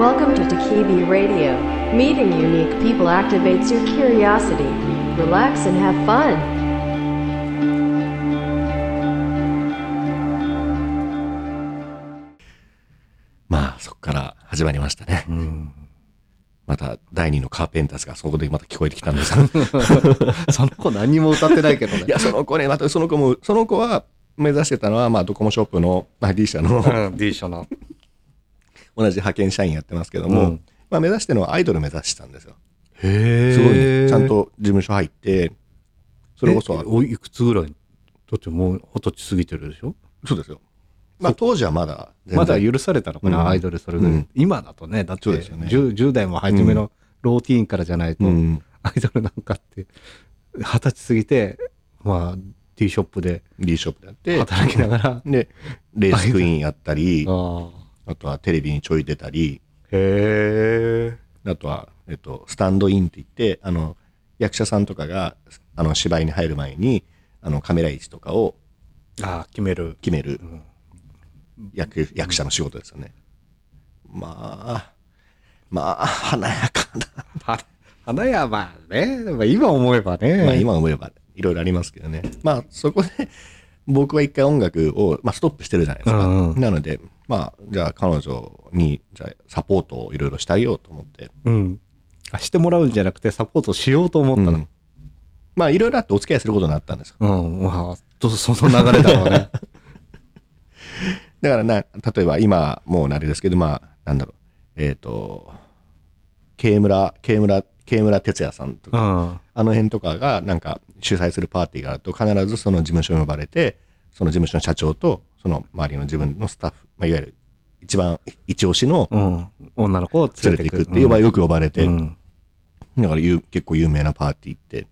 Welcome to Takibi Radio. Meeting unique people activates your curiosity. Relax and have fun. まあ、そこから始まりましたね。また、第二のカーペンターズがそこでまた聞こえてきたんですが。その子何も歌ってないけどねい。や、その子ね、またその子も、その子は目指してたのは、まあ、ドコモショップの、まあ、D 社のうん、D 社の。同じ派遣社員やってますけども、うん。まあ、目指してるのはアイドル目指してたんですよ。へすごいね、ちゃん。と事務所入って、それこそえ、おいくつぐらい？だってもう二十歳過ぎてるでしょ？そうですよ。まあ、当時はまだまだ許されたのかな、うん。アイドルそれぐらい。うん。今だとね、だってそうですよね。10, 10代も初めのローティーンからじゃないと、うん、アイドルなんかって、二十歳過ぎて、まあ、D ショップで D ショップでやって、働きながら、で、レースクイーンやったり、あとはテレビにちょい出たり、へえ。あとは、えっと、スタンドインって言って、あの、役者さんとかが、あの、芝居に入る前に、あの、カメラ位置とかをああ、決める。決める役,、役者の仕事ですよね。まあ、まあ、華やかな。は花屋まあね、まあ、今思えばね。まあ、今思えばいろいろありますけどね。まあ、そこで、僕は一回音楽を、まあ、ストップしてるじゃないですか。うんうんなので、まあ、じゃあ彼女に、じゃあサポートをいろいろしてあげようと思って。うん。あしてもらうんじゃなくてサポートしようと思ったの。うんまあ、いろいろあってお付き合いすることになったんですようん、まあ、とその流れだろうね。だからな、例えば今、もうあれですけど、まあ、なんだろう、えっ、と、慶村、慶村、慶村哲也さんとか、うん。あの辺とかが、なんか、主催するパーティーがあると、必ずその事務所に呼ばれて、その事務所の社長と、その周りの自分のスタッフ、まあ、いわゆる、一番一押しのうん。女の子を連れていくって、呼ばよく呼ばれて、うん。だからゆ結構有名なパーティー行って、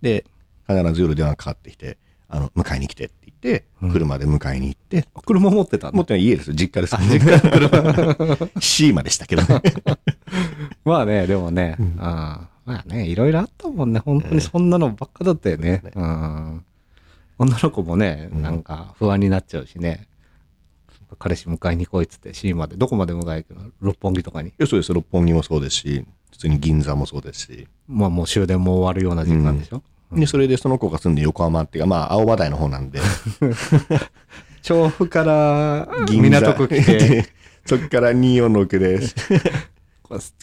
で、必ず夜電話かかってきて、あの、迎えに来てって言って、車で迎えに行って、車持ってたの持ってない家ですよ、実家です。実家の車。C までしたけどね。まあね、でもね、あまあね、いろいろあったもんね。本当にそんなのばっかだったよね。うん。女の子もね、なんか不安になっちゃうしね。彼氏迎えに来いっつって C まで、どこまで迎えに行くの？六本木とかに？いやそうです、六本木もそうですし、普通に銀座もそうですし。まあもう終電も終わるような時間でしょ？で、それでその子が住んで横浜っていうか、まあ、青葉台の方なんで、調布から銀座港区来て、そっから246です。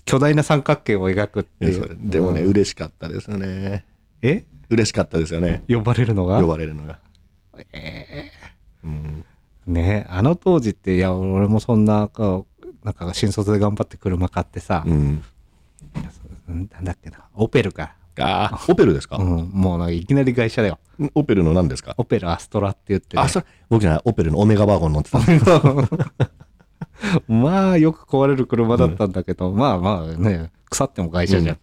巨大な三角形を描くっていうれ。でもね、嬉しかったですよね。え？嬉しかったですよね。呼ばれるのが？呼ばれるのが。うんねあの当時って、いや、俺もそんな、なんか新卒で頑張って車買ってさ、うん。うんなんだっけな、オペルか。ああ、オペルですか、うん、もうなんかいきなり会社だよ。オペルの何ですか？オペルアストラって言って、ねあ、それ、僕じゃない、オペルのオメガワゴン乗ってた。まあよく壊れる車だったんだけど、まあまあね、腐っても会社じゃん。うん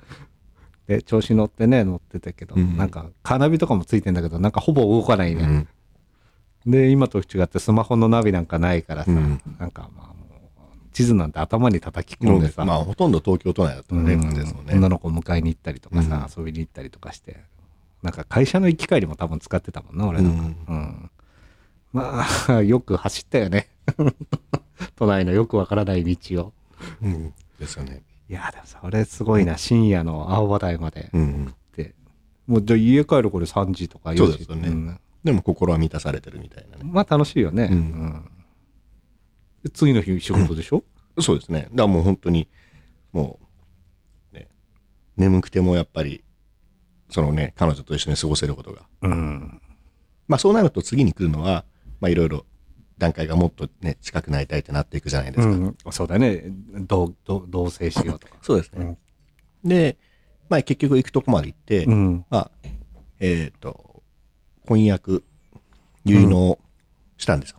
で、調子乗ってね、乗ってたけど、うんなんかカーナビとかもついてんだけど、なんかほぼ動かないね。うんで、今と違ってスマホのナビなんかないからさ、うんなんかまあもう、地図なんて頭に叩き込んでさ、まあ、ほとんど東京都内だったのね、うん感じですもんね。女の子迎えに行ったりとかさ、遊びに行ったりとかして、なんか会社の行き帰りも多分使ってたもんな、俺なんか。うんまあ、よく走ったよね。都内のよくわからない道を。うん。ですよね。いや、でもそれすごいな、深夜の青葉台までうん。行って、もうじゃあ家帰るこれ3時とか4時そうですよねんでも心は満たされてるみたいなね。まあ楽しいよね。うんうんで次の日仕事でしょ、そうですね。だからもう本当に、もう、ね、眠くてもやっぱり、そのね、彼女と一緒に過ごせることが。うん。まあそうなると次に来るのは、まあいろいろ段階がもっとね、近くなりたいってなっていくじゃないですか。うん、そうだね。同同同棲しようとか。そうですね。で、まあ結局行くとこまで行って、うん。まあ、えっ、と、婚約、結納したんですよ。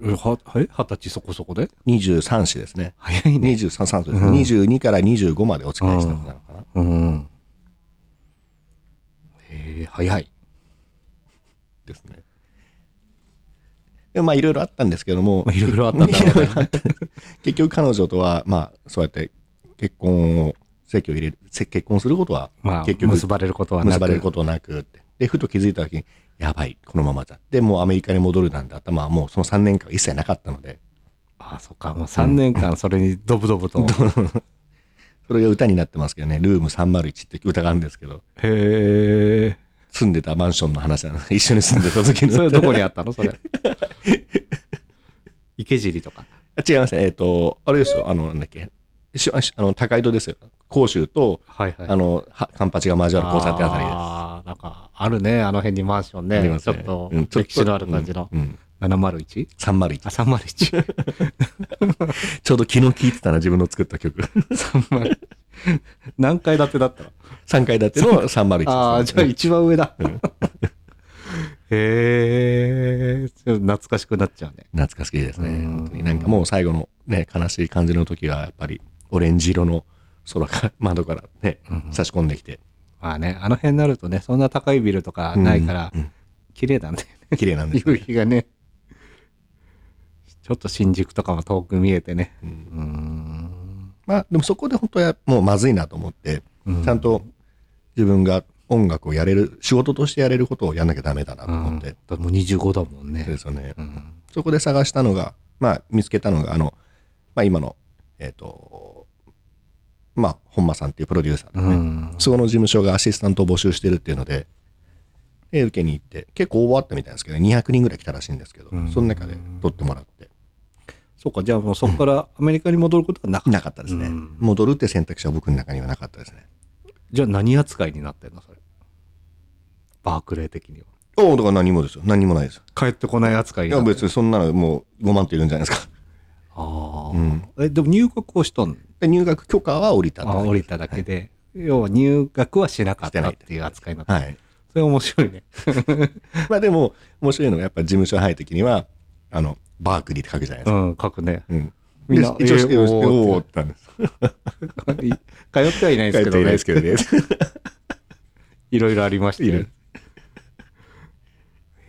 うは、はい二十歳そこそこで？23子ですね。早いね。23、3です、22から25までお付き合いしたのかな。うん。へえ、早い。ですね。でまあいろいろあったんですけども、まあいろいろあったんだね 結局彼女とは、まあそうやって結婚を、籍を入れる、せ結婚することは、まあ、結局結ばれることはなく結ばれることなくって。で、ふと気づいた時に、やばい、このままだ。で、もうアメリカに戻るなんて頭はもうその3年間は一切なかったので、あああ、そっか。もう3年間それにドブドブと。それが歌になってますけどね、ルーム301って歌があるんですけど、へえ。住んでたマンションの話なの。一緒に住んでた時の。それどこにあったの？それ。池尻とか？違いますね。えっ、と、あれですよ。あの、なんだっけ。しあの、高井戸ですよ。甲州と、はいはい。あの、はカンパチが交わる交差点あたりです。なんか、あるね。あの辺にマンションね。ねちょっとうん、歴史のある感じの。うん。うん、701? 301あ、。301。ちょうど昨日聴いてたな、自分の作った曲。301。何階建てだったの？3階建ての301です、ああ、じゃあ一番上だ。へえ、ちょっと懐かしくなっちゃうね。懐かしいですね。うん本当になんかもう最後のね、悲しい感じの時は、やっぱり、オレンジ色の空が窓からね、差し込んできて、まあね、あの辺になるとね、そんな高いビルとかないからうんうん、綺麗なんだよね。綺麗なんですよ夕日がね。ちょっと新宿とかも遠く見えてね。うんうん。まあ、でもそこで本当はもうまずいなと思って、うんちゃんと自分が音楽をやれる、仕事としてやれることをやんなきゃダメだなと思って、だってもう25だもんそうね。ですよね。うん。そこで探したのが、まあ、見つけたのが、あの、まあ、今の、えっ、と、まあ、本間さんっていうプロデューサーですね。うん。そこの事務所がアシスタントを募集してるっていうので、で受けに行って、結構応募あったみたいですけど、200人ぐらい来たらしいんですけど、うんその中で取ってもらって、そうか、じゃあもうそこからアメリカに戻ることはなかった。なかったですね。うん戻るって選択肢は僕の中にはなかったですね。じゃあ何扱いになってんのそれ？バークレー的には。おお、だから何もですよ。何もないです。帰ってこない扱いいや、別にそんなのもう5万といるんじゃないですか。ああ、うんえ、でも入学をしたんで入学許可は降りたあ降りただけで、要は入学はしなかったっていう扱いになった。はい。それ面白いね。まあでも、面白いのはやっぱ事務所入るときには、あの、バークリーって書くじゃないですか。うん、書くね。うん。みんなで一応、えーたんです。通ってはいないですけどね書いていないで。すけどね。いろいろありましたよいろいろ。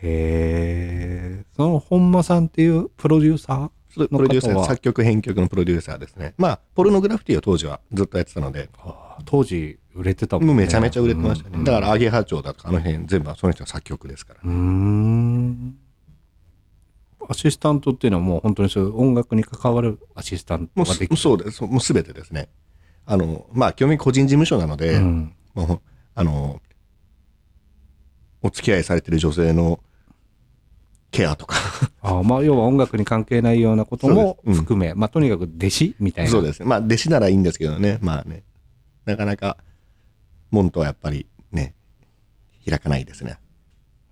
へえ。その本間さんっていうプロデューサープロデューサー、作曲編曲のプロデューサーですね。まあ、ポルノグラフィティを当時はずっとやってたので、当時売れてたもんね。もうめちゃめちゃ売れてましたね。うんだから、アゲハチョウだとか、あの辺全部はその人の作曲ですから。うーん。アシスタントっていうのはもう本当にそういう音楽に関わるアシスタントができる。すそうです。もうすべてですね。あの、まあ、基本的に個人事務所なので、うん。もう、あの、お付き合いされてる女性のケアとか、あまあ要は音楽に関係ないようなこともそうですうん含め、まあとにかく弟子みたいな。そうですね。まあ、弟子ならいいんですけどね。まあね。なかなか、門とはやっぱりね、開かないですね。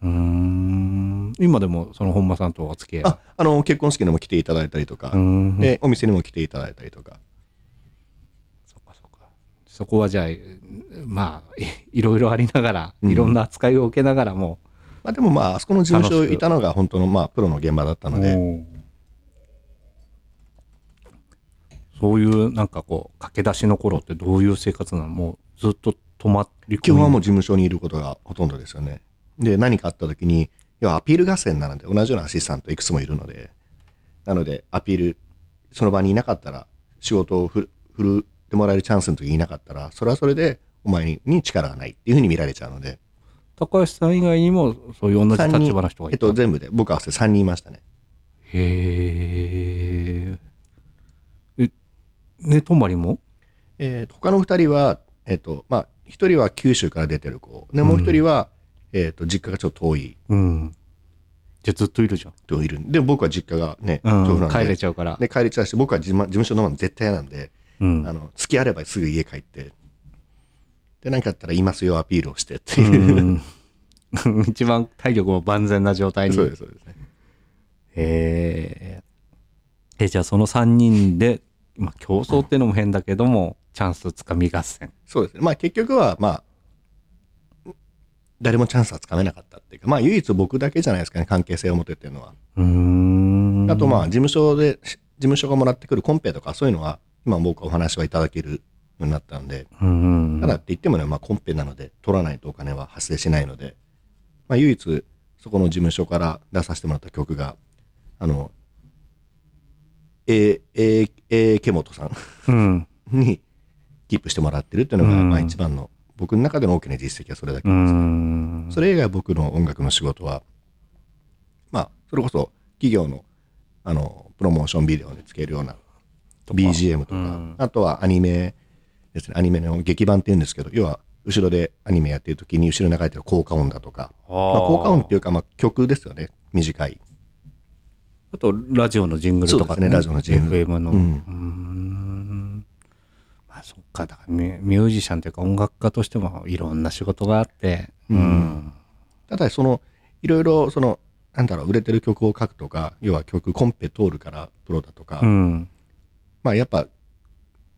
うーん。今でもその本間さんとお付き合いは？あ、あの、結婚式にも来ていただいたりとか。で、お店にも来ていただいたりとか。そっかそっか。そこはじゃあ、まあ、い いろいろありながら、うんいろんな扱いを受けながらも、まあでもまあ、あそこの事務所いたのが本当のまあ、プロの現場だったので、そういうなんかこう、駆け出しの頃ってどういう生活なの？もうずっと泊まり基本はもう事務所にいることがほとんどですよね。で、何かあった時に、要はアピール合戦なので、同じようなアシスタントいくつもいるので、なので、アピール、その場にいなかったら、仕事を振るってもらえるチャンスの時にいなかったら、それはそれで、お前にに力がないっていうふうに見られちゃうので、高橋さん以外にもそういう同じ立場の人がいた。えっと、全部で、僕合わせて3人いましたね。へえ。え、ね、泊まりも？えーと他の2人は、えっと、まあ、1人は九州から出てる子、で、もう1人は、えっと、実家がちょっと遠いうん。じゃあずっといるじゃん。人いるんで、僕は実家がね、うん帰れちゃうから。で、帰りちゃうし、僕は事務所のまま絶対嫌なんで、うんあの、月あればすぐ家帰って、で、何かあったらいますよアピールをしてっていう。うん一番体力も万全な状態に。そうです、そうですね。へえ。え、じゃあその3人で、まあ競争っていうのも変だけども、チャンスつかみ合戦。そうですね。まあ結局は、まあ、誰もチャンスはつかめなかったっていうか、まあ唯一僕だけじゃないですかね、関係性を持てっていうのは。うーん。あとまあ、事務所で、し事務所がもらってくるコンペとかそういうのは、今僕お話はいただけるになったんで、うん。ただって言ってもね、まあコンペなので、取らないとお金は発生しないので、まあ唯一、そこの事務所から出させてもらった曲が、あの、え、え、え、けもとさんうん。にキープしてもらってるっていうのが、うんまあ一番の、僕の中での大きな実績はそれだけうです。ん。それ以外僕の音楽の仕事は、まあ、それこそ企業の、あの、プロモーションビデオにつけるような BGM とか、うんあとはアニメですね、アニメの劇版って言うんですけど、要は後ろでアニメやってる時に後ろに流れてる効果音だとか、あまあ、効果音っていうか、まあ、曲ですよね、短い。あと、ラジオのジングルとか、そうですねラジオのジングル FM の。ううんーん。まあ、そっか、だからミュージシャンというか音楽家としてもいろんな仕事があって、うん。ただそのいろいろそのなんだろう売れてる曲を書くとか要は曲コンペ通るからプロだとか、うん。まあやっぱ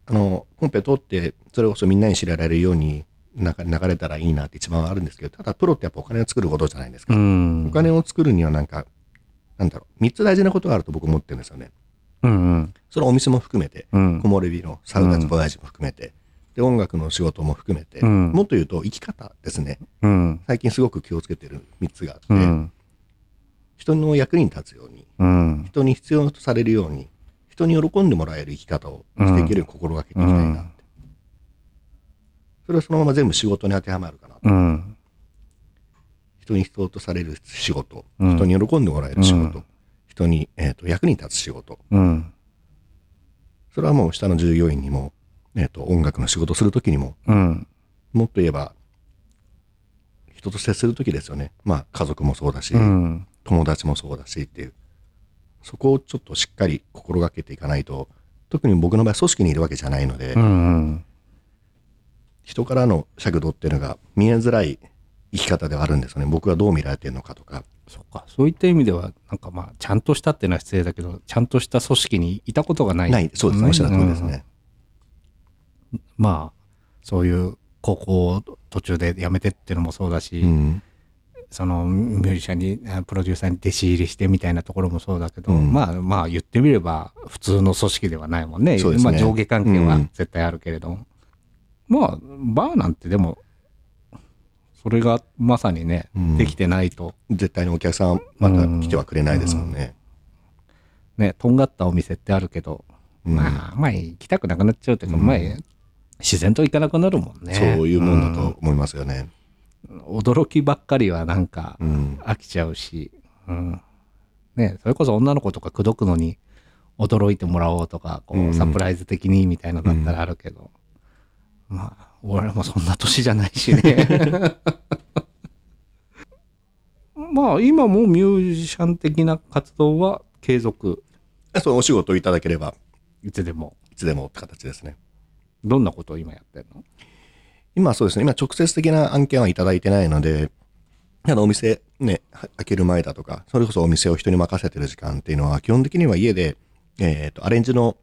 あのコンペ通ってそれこそみんなに知られるようになか流れたらいいなって一番あるんですけどただプロってやっぱお金を作ることじゃないですか、うん。お金を作るにはなんかなんだろう3つ大事なことがあると僕思ってるんですよねうんうん。そのお店も含めてうん木。漏れ日のサウナボヤージも含めて、で音楽の仕事も含めて、うんもっと言うと生き方ですねうん。最近すごく気をつけてる3つがあって、うん。人の役に立つようにうん。人に必要とされるように人に喜んでもらえる生き方をしていけるように心がけていきたいなって、それはそのまま全部仕事に当てはまるかなうん。人に必要とされる仕事、うん。人に喜んでもらえる仕事、うん。人に、えー、と役に立つ仕事。うん。それはもう下の従業員にも、えー、と音楽の仕事をする時にもうん。もっと言えば人と接する時ですよね。まあ家族もそうだし、うん。友達もそうだしっていうそこをちょっとしっかり心がけていかないと特に僕の場合組織にいるわけじゃないので、うん。人からの尺度っていうのが見えづらい生き方ではあるんですよね僕はどう見られてるのかとかそっか。そういった意味では、なんかまあ、ちゃんとしたっていうのは失礼だけど、ちゃんとした組織にいたことがない。ないそうですねおっしゃる通りですね、うんまあ、そういう高校を途中で辞めてっていうのもそうだし、うんそのミュージシャンにあプロデューサーに弟子入りしてみたいなところもそうだけど、うん。まあまあ言ってみれば普通の組織ではないもんね。ね。まあ、上下関係はうん。絶対あるけれど、まあバーなんてでもそれがまさにね、うん。できてないと。絶対にお客さんまた来てはくれないですもんね、ねとんがったお店ってあるけど、うん。まあまあ行きたくなくなっちゃうというか、まあ自然と行かなくなるもんね。そういうもんだと思いますよね、驚きばっかりはなんかうん。飽きちゃうし、うん。ね、それこそ女の子とか口説くのに驚いてもらおうとか、こうん。う、サプライズ的にみたいなのだったらあるけど、まあ、俺もそんな年じゃないしね。まあ、今もミュージシャン的な活動は継続、そうお仕事をいただければ。いつでも。いつでもって形ですね。どんなことを今やってんの？今そうですね今直接的な案件はいただいてないのであのお店ねは開ける前だとかそれこそお店を人に任せてる時間っていうのは基本的には家で、えー、とアレンジの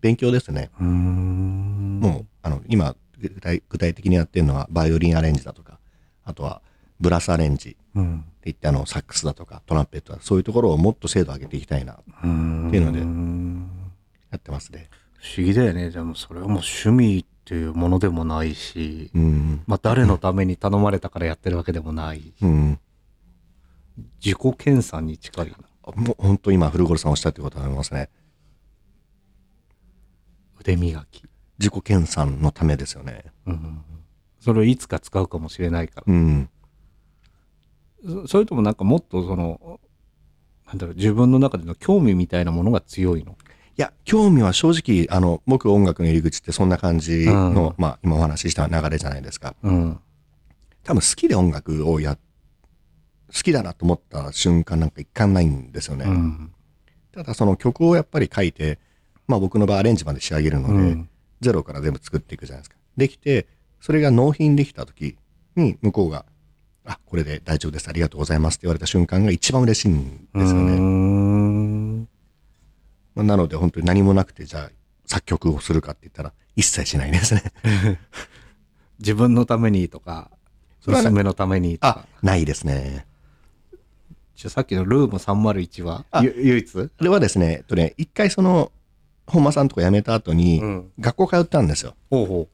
勉強ですねう。もう、あの、今具体、具体的にやってるのは、バイオリンアレンジだとか、あとは、ブラスアレンジってうん。言って、あの、サックスだとか、トランペットだそういうところをもっと精度上げていきたいな、っていうので不やってますね。思議だよね。でもそれはもう趣味っていうものでもないし、うん。まあ誰のために頼まれたからやってるわけでもない。うん。自己研鑽に近いな。もう、本当今、古頃さんおっしゃってることありますね。腕磨き。自己研鑽のためですよね。うん。それをいつか使うかもしれないから。うん。そそれともなんかもっとその、なんだろう、自分の中での興味みたいなものが強いの？いや、興味は正直、あの、僕音楽の入り口ってそんな感じの、うまあ、今お話しした流れじゃないですか。うん。多分好きで音楽をや、好きだなと思った瞬間なんか一回もないんですよね。うん。ただその曲をやっぱり書いて、まあ僕の場合アレンジまで仕上げるので、うんゼロから全部作っていくじゃないですか。できて、それが納品できた時に向こうが、あ、これで大丈夫です、ありがとうございますって言われた瞬間が一番嬉しいんですよね。んまあなので本当に何もなくて、じゃあ作曲をするかって言ったら一切しないですね。自分のためにとか、娘のためにとあか。、ないですね。じゃあさっきのルーム301は唯一？これはですね、えっとね、一回その、本間さんとか辞めた後に、うん学校通ったんですよ。ほうほ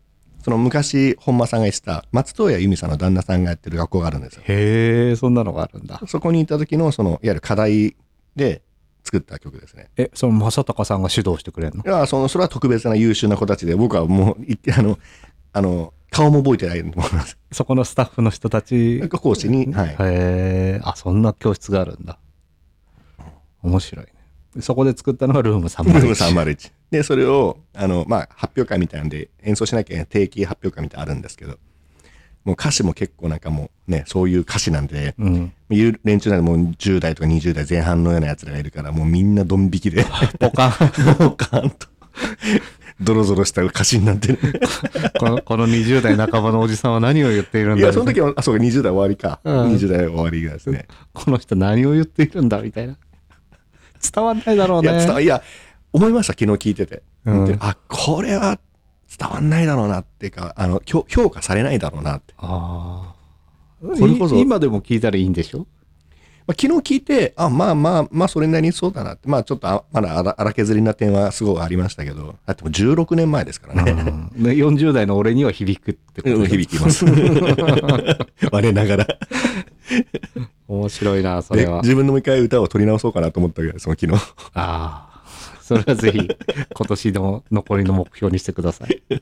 その昔、本間さんが言ってた、松任谷由実さんの旦那さんがやってる学校があるんですよ。う。へえ、そんなのがあるんだ。そこに行った時の、その、いわゆる課題で作った曲ですね。え、その正隆さんが指導してくれるの？いや、その、それは特別な優秀な子たちで、僕はもう、言って、あの、あの、顔も覚えてないと思います。そこのスタッフの人たち？が講師に、はい。へえ、あ、そんな教室があるんだ。面白いね。そこで作ったのがルームルーム301。301。で、それを、あの、まあ、発表会みたいなんで演奏しなきゃ定期発表会みたいなのあるんですけど、もう歌詞も結構なんかもうね、そういう歌詞なんで、うん。いう連中なんでもう10代とか20代前半のようなやつらがいるから、もうみんなドン引きで、ポカン。ポカーンと、ドロドロした歌詞になってる。このこの20代半ばのおじさんは何を言っているんだいや、その時は、あ、そうか、20代終わりか。うん20代終わりがですね。この人何を言っているんだみたいな。伝わんないだろういや、伝わね。いや、思いました、昨日聞いてて。うんであ、これは伝わんないだろうなっていうか、あの、評評価されないだろうなって。ああ。これこそい今でも聞いたらいいんでしょ？まあ、昨日聞いて、あ、まあまあ、まあ、それなりにそうだなって。まあ、ちょっとあ、まだ荒荒削りな点はすごいありましたけど、だってもう16年前ですからね。うんで40代の俺には響くってことうんで響きます。我ながら。面白いな、そでれは。自分のもう一回歌を取り直そうかなと思ったけど、その昨日。ああ。それはぜひ、今年の残りの目標にしてください。へ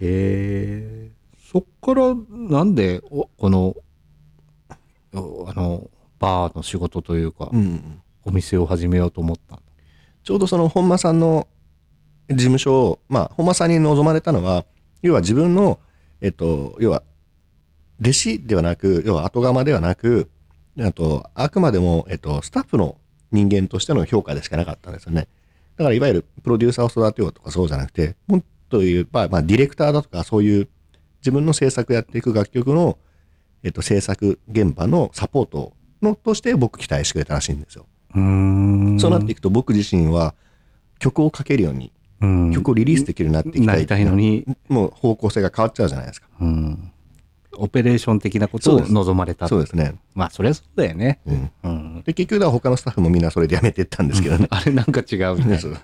え。そっから、なんで、おこの、おあの、バーの仕事というか、うん。お店を始めようと思ったの？ちょうどその本間さんの事務所を、まあ、本間さんに望まれたのは、要は自分の、えっと、要は、弟子ではなく、要は後釜ではなく、あと、あくまでも、えっと、スタッフの人間としての評価でしかなかったんですよね。だから、いわゆるプロデューサーを育てようとかそうじゃなくて、もっと言えば、まあ、ディレクターだとか、そういう自分の制作やっていく楽曲の、えっと、制作現場のサポートのとして僕期待してくれたらしいんですよ。うそうなっていくと僕自身は曲をかけるように、うん曲をリリースできるようになっていきたないりたいのに、もう方向性が変わっちゃうじゃないですか。うん。オペレーション的なことを望まれた。そうですね。まあ、そりゃそうだよね。うん。うん。で、結局は他のスタッフもみんなそれでやめていったんですけどね。あれなんか違うみたいな。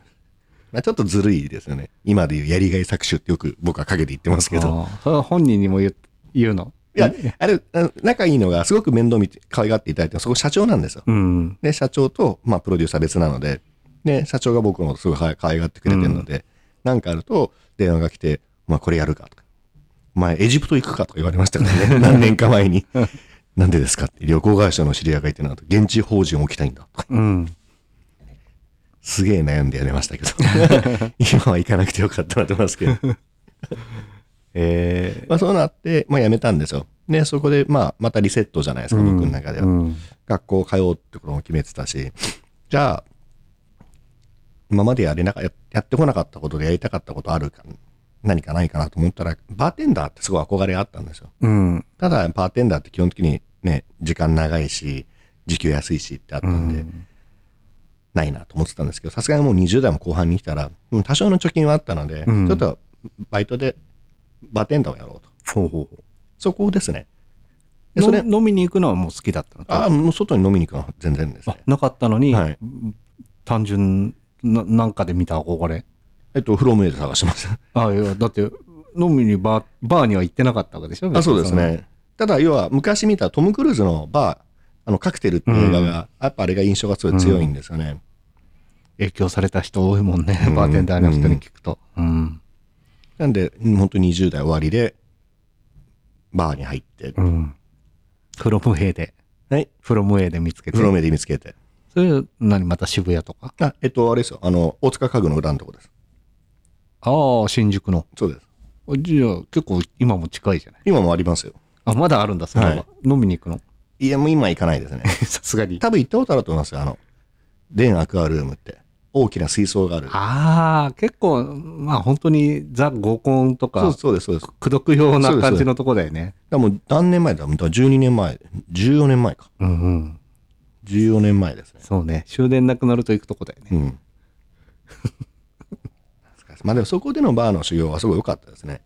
まあちょっとずるいですよね。今でいうやりがい搾取ってよく僕は陰で言ってますけど。それは本人にも言う言うの？いや、あれ、あ仲いいのがすごく面倒見て可愛がっていただいて、そこ社長なんですよ。うん。で、社長と、まあ、プロデューサー別なので、で、社長が僕のことすごい可愛がってくれてるので、なんかあると電話が来て、まあ、これやるかとか。お前、エジプト行くかとか言われましたからね。何年か前に。なんでですかって。旅行会社の知り合いがいてなと。現地法人を置きたいんだとか。うん。すげえ悩んでやめましたけど。今は行かなくてよかったなと思いますけど。ええまあ、そうなって、まあ、辞めたんですよ。で、そこで、まあ、またリセットじゃないですか、僕の中では。うん。学校通おうってことも決めてたし、じゃあ、今までやれなかややってこなかったことでやりたかったことあるか、何かないかなと思ったら、バーテンダーってすごい憧れがあったんですよ。うん。ただ、バーテンダーって基本的にね、時間長いし、時給安いしってあったんで、ないなと思ってたんですけど、さすがにもう20代も後半に来たら、うん多少の貯金はあったので、うんちょっとバイトでバーテンダーをやろうと。ほうほうほそこですね。それ、の飲みに行くのはもう好きだったの？ああ、もう外に飲みに行くのは全然ですね。あなかったのに、はい単純な、なんかで見た憧れ？えっと、フロムエで探してます。あいや、だって、飲みにバー、バーには行ってなかったわけでしょ？あそうです。ね。ただ、要は昔見たトム・クルーズのバー、あの、カクテルっていう映画が、やっぱあれが印象がすごい強いんですよね。影響された人多いもんね、うんバーテンダーの人に聞くと。うん。なんで、うん本当に20代終わりで、バーに入って、うん。フロム A で、はい、フロム A で見つけて。フロムエで見つけて。それ、何？また渋谷とか？あ、えっと、あれですよ。あの、大塚家具の裏のとこです。ああ、新宿の。そうです。じゃあ、結構今も近いじゃない？今もありますよ。あ、まだあるんだ、それは。はい飲みに行くの？いや、もう今行かないですね。さすがに。多分行ったことあると思いますよ。あの、デンアクアルームって。大きな水槽がある。ああ、結構、まあ本当にザ合コンとそうか、そうです、そうです。だか口説くような感じのとこだよね。らもう何年前だだから12年前。14年前か。うんうん。14年前ですね。そうね。終電なくなると行くとこだよね。うん。まあでもそこでのバーの修行はすごい良かったですね。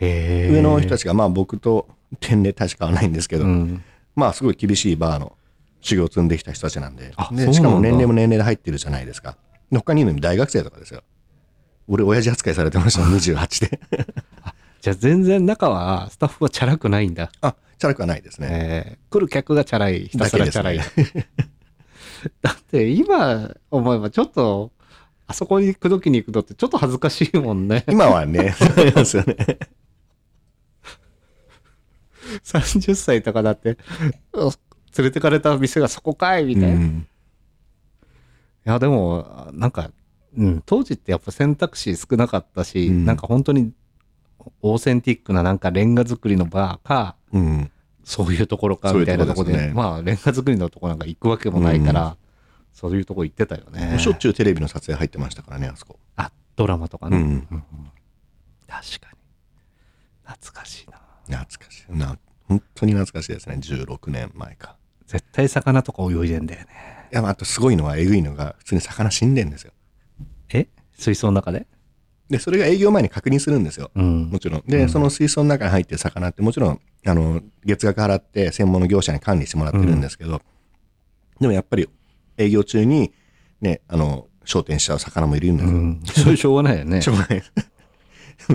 上の人たちがまあ僕と天然大して変わらないんですけど、うん。まあすごい厳しいバーの修行を積んできた人たちなんででしかも年齢も年齢で入ってるじゃないですか。で他にいるのに大学生とかですよ。俺親父扱いされてましたもん28で。じゃあ全然中は、スタッフはチャラくないんだ。あ、チャラくはないですね。えー来る客がチャラい。ひたすらチャラい。だ だって今思えばちょっと、あそこに口説きに行くのってちょっと恥ずかしいもんね。今はね、そうですよね。30歳とかだって、う連れてかれた店がそこかいみたいな。うんや、でも、なんか、うん、当時ってやっぱ選択肢少なかったし、うんなんか本当にオーセンティックななんかレンガ作りのバーか、うん。そういうところかみたいなところで、そういうとこですねまあレンガ作りのとこなんか行くわけもないから、そういうとこ行ってたよね。しょっちゅうテレビの撮影入ってましたからね、あそこ。あ、ドラマとかね。うんうん確かに。懐かしいな。懐かしい。な、本当に懐かしいですね。16年前か。絶対魚とか泳いでんだよね。いや、まあ、あとすごいのは、えぐいのが、普通に魚死んでんですよ。え？水槽の中で？で、それが営業前に確認するんですよ。うんも。ちろん。で、その水槽の中に入ってる魚って、もちろん、あの、月額払って専門の業者に管理してもらってるんですけど、でもやっぱり営業中に、ね、あの、焦点しちゃう魚もいるんですよ。うん。それしょうがないよねしょ。うがない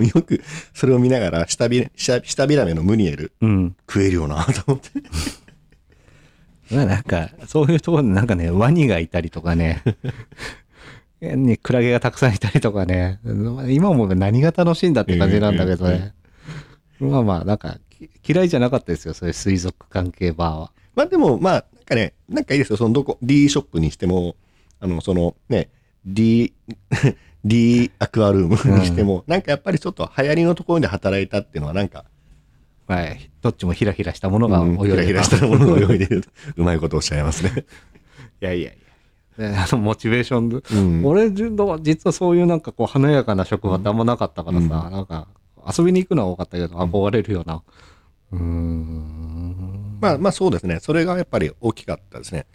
よく、それを見ながら、下び、下下びらめのムニエル、うん。食えるよな、と思って。まあなんか、そういうところでなんかね、ワニがいたりとかね、ね、クラゲがたくさんいたりとかね、今も何が楽しいんだって感じなんだけどね。まあまあ、なんか、き嫌いじゃなかったですよ、そういう水族関係バーは。まあでも、まあ、なんかね、なんかいいですよ。そのどこ、D ショップにしても、あの、そのね、D、D アクアルームにしても、なんかやっぱりちょっと流行りのところで働いたっていうのはなんか、まあ、どっちもヒラヒラしたものがうん泳いでひらひらしたものが泳いでる。うまいことおっしゃいますね。いやいやいや。であの、モチベーションで、うん俺、実はそういうなんかこう、華やかな職場ってあんまなかったからさ、なんか、遊びに行くのは多かったけど、憧れるような。うーん。まあまあそうですね。それがやっぱり大きかったですね。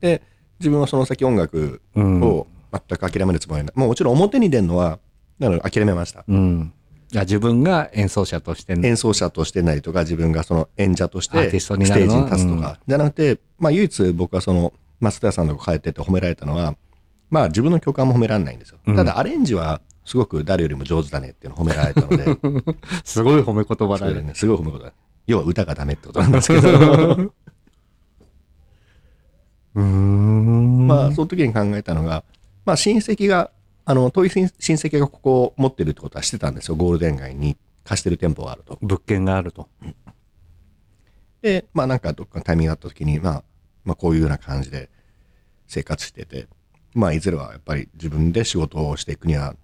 で、自分はその先音楽を全く諦めるつもりない。もうもちろん表に出るのは、なので諦めました。うん。いや自分が演奏者として演奏者としてなりとか、自分がその演者としてステージに立つとか、じゃなくて、まあ唯一僕はその、松田さんのとこ帰ってって褒められたのは、まあ自分の曲はあんま褒められないんですよ。うんただアレンジはすごく誰よりも上手だねっていうのを褒められたので、すごい褒め言葉だよね。すごい褒めことだ。要は歌がダメってことなんですけど、うーん。まあその時に考えたのが、まあ親戚が、あの、遠い親親戚がここを持ってるってことはしてたんですよ。ゴールデン街に貸してる店舗があると。物件があると。で、まあなんかどっかのタイミングがあった時に、まあ、まあこういうような感じで生活してて、まあいずれはやっぱり自分で仕事をしていくには、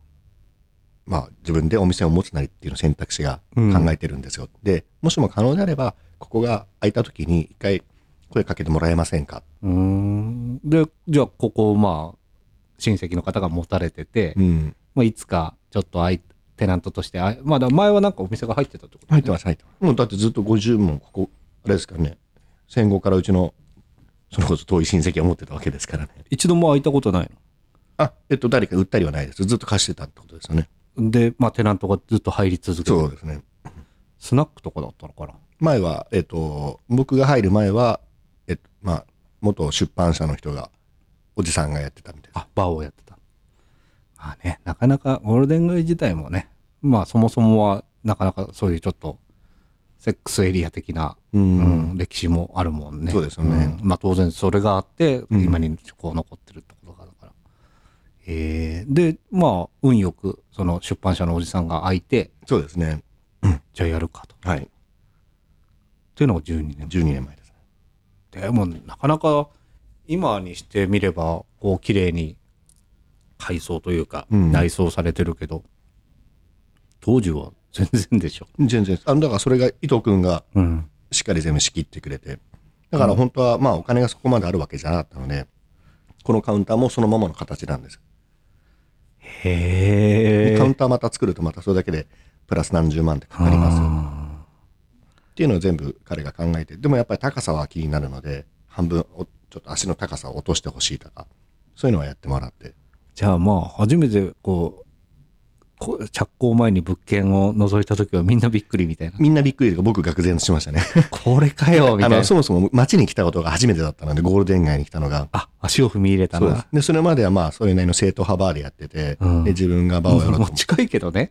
まあ自分でお店を持つなりっていうの選択肢が考えてるんですよ。で、もしも可能であれば、ここが空いた時に一回声かけてもらえませんか？うーん。で、じゃあ、ここ、まあ、親戚の方が持たれてて、うん。まあ、いつか、ちょっとあい、テナントとして、あまあ、だ前はなんかお店が入ってたってこと入ってます、入ってます。もうだってずっと50もここ、あれですからね、戦後からうちの、それこそ遠い親戚が持ってたわけですからね。一度も空いたことないあ、えっと、誰か売ったりはないです。ずっと貸してたってことですよね。ので、まあ、テナントがずっと入り続けてそうですね。スナックとかだったのかな？前は、えっと、僕が入る前は、えっと、まあ、元出版社の人が、おじさんがやってたみたいです。あ、バーをやってた。まあね、なかなかゴールデン街自体もね、まあそもそもはなかなかそういうちょっとセックスエリア的な、うんうん歴史もあるもんね。そうですよねうんまあ当然それがあって、うん今にこう残ってるとから。えーで、まあ運よくその出版社のおじさんが空いて、そうですね。じゃあやるかと。はい。っていうのが12年。12年前です。でもなかなか今にしてみればこう綺麗に改装というかうん内装されてるけど、当時は全然でしょ。全然、あの、だからそれが伊藤君がうん。しっかり全部仕切ってくれて、だから本当は、まあお金がそこまであるわけじゃなかったので、このカウンターもそのままの形なんです。へえ。カウンターまた作るとまたそれだけでプラス何十万ってかかります。よっていうのを全部彼が考えてでもやっぱり高さは気になるので半分おちょっと足の高さを落としてほしいとかそういうのはやってもらって。じゃあまあ初めてこう着工前に物件を覗いた時はみんなびっくりみたいな。みんなびっくりで僕愕然としましたね。これかよ みたいな。そもそも街に来たことが初めてだったのでゴールデン街に来たのが。あ、足を踏み入れたそうでそれまではまあそれなりの正統派バーでやってて、うん。で自分がバーをやろうと 近いけどね。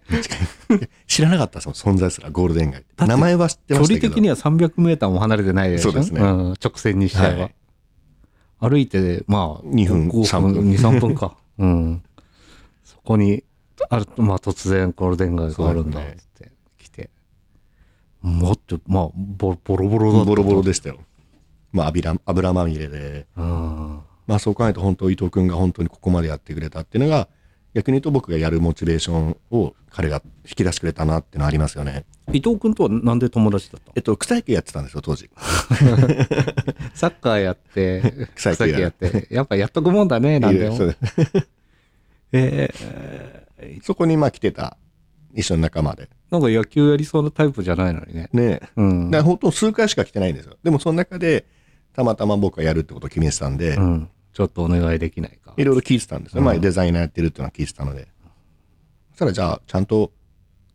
知らなかったですもん存在すら。ゴールデン街って。名前は知って距ましたけど。離的には300メーターも離れてないでしょ？そうですね。ん、直線にしちゃえば。はい。歩いて、まあ、2分5 3分。2、3分か。うん。そこに、あるまあ突然ゴールデン街があるんだって来て。もっと、まあ、ボボロボロだった。ボロボロでしたよまあ油油まみれでうん。まあそう考えると本当伊藤君が本当にここまでやってくれたっていうのが、逆に言うと僕がやるモチベーションを彼が引き出してくれたなっていうのはありますよね。伊藤君とはなんで友達だったえっと、草野球やってたんですよ、当時。サッカーやって、草野球ややって、やっぱやっとくもんだね、なんでも。えーそこにまあ来てた一緒の仲間で。なんか野球やりそうなタイプじゃないのにね。ねえ。うん。だから本当数回しか来てないんですよ。でもその中で、たまたま僕がやるってことを決めてたんで、うん。ちょっとお願いできないか。いろいろ聞いてたんですよ。前デザイナーやってるっていうのは聞いてたので。そしたらじゃあ、ちゃんと、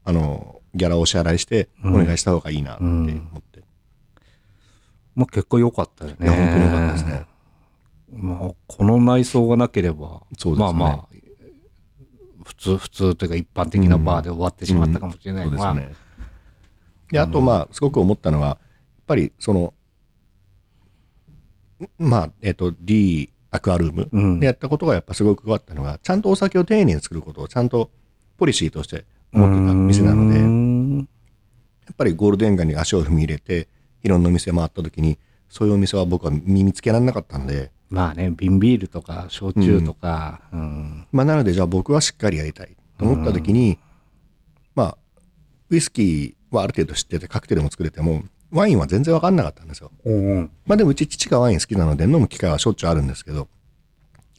あの、ギャラをお支払いして、お願いした方がいいなって思って。まあ結果良かったよね。本当に良かったですね。まあ、この内装がなければ、そうですねまあまあ、普通、普通というか一般的なバーで終わってしまったかもしれない。ですね。で、あと、まあ、すごく思ったのは、やっぱり、その、まあ、えっ、と、D アクアルーうん。ムでやったことがやっぱすごく良かったのが、ちゃんとお酒を丁寧に作ることをちゃんとポリシーとして思ってた店なので、うやんっぱりゴールデン街に足を踏み入れて、いろんなお店回った時に、そういうお店は僕は見つけられなかったんで、まあね、瓶ビールとか、焼酎とか、うんまあ、なので、じゃあ僕はしっかりやりたいと思った時に、まあ、ウイスキーはある程度知ってて、カクテルも作れても、ワインは全然わかんなかったんですよ。まあでもうち父がワイン好きなので飲む機会はしょっちゅうあるんですけど、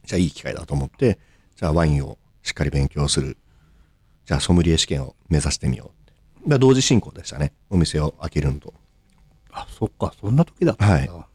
じゃあいい機会だと思って、じゃあワインをしっかり勉強する。じゃあソムリエ試験を目指してみよう同時進行でしたね。お店を開けるのと。あ、そっか、そんな時だったんだ。は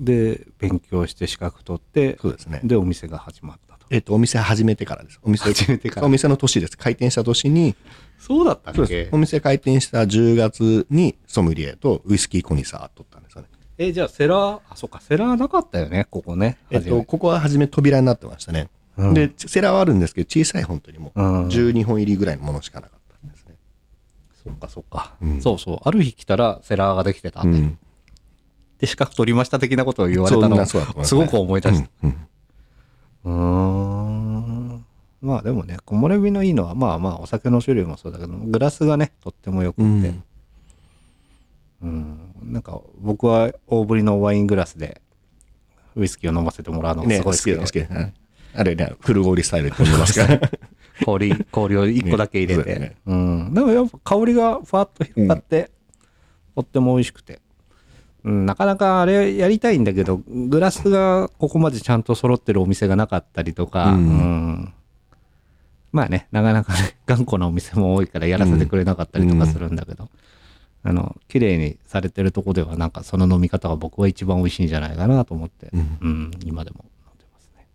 で、勉強して資格取って、そうですね。で、お店が始まったと。えっと、お店始めてからです。お店、始めてからお店の年です。開店した年に、そうだったっそうです。お店開店した10月にソムリエとウイスキーコニサー取ったんですよね。え、じゃあセラー、あ、そっか、セラーなかったよね、ここね。えっと、ここは初め扉になってましたね。うんで、セラーはあるんですけど、小さい本当にもう、うん12本入りぐらいのものしかなかったんですね。そっか、そっか、うんそうそう。ある日来たらセラーができてた、うん。で、資格取りました的なことを言われたのなそうだと思いますすごく思い出した。うんうん。まあでもね、木漏れ日のいいのは、まあまあお酒の種類もそうだけど、グラスがね、とってもよくって。うんうん。なんか僕は大ぶりのワイングラスでウイスキーを飲ませてもらうのがね、すごい好きで、好きで、好きで。うんあれね、フルゴーリスタイルって呼んでますから。氷、氷を1個だけ入れて。ねそううん。でもやっぱ香りがふわっと広がって、とっても美味しくて。うん、なかなかあれやりたいんだけど、グラスがここまでちゃんと揃ってるお店がなかったりとか、うん。うん。まあね、なかなかね、頑固なお店も多いからやらせてくれなかったりとかするんだけど、あの、綺麗にされてるとこではなんかその飲み方が僕は一番美味しいんじゃないかなと思って、うん。うん、今でも飲んでますね。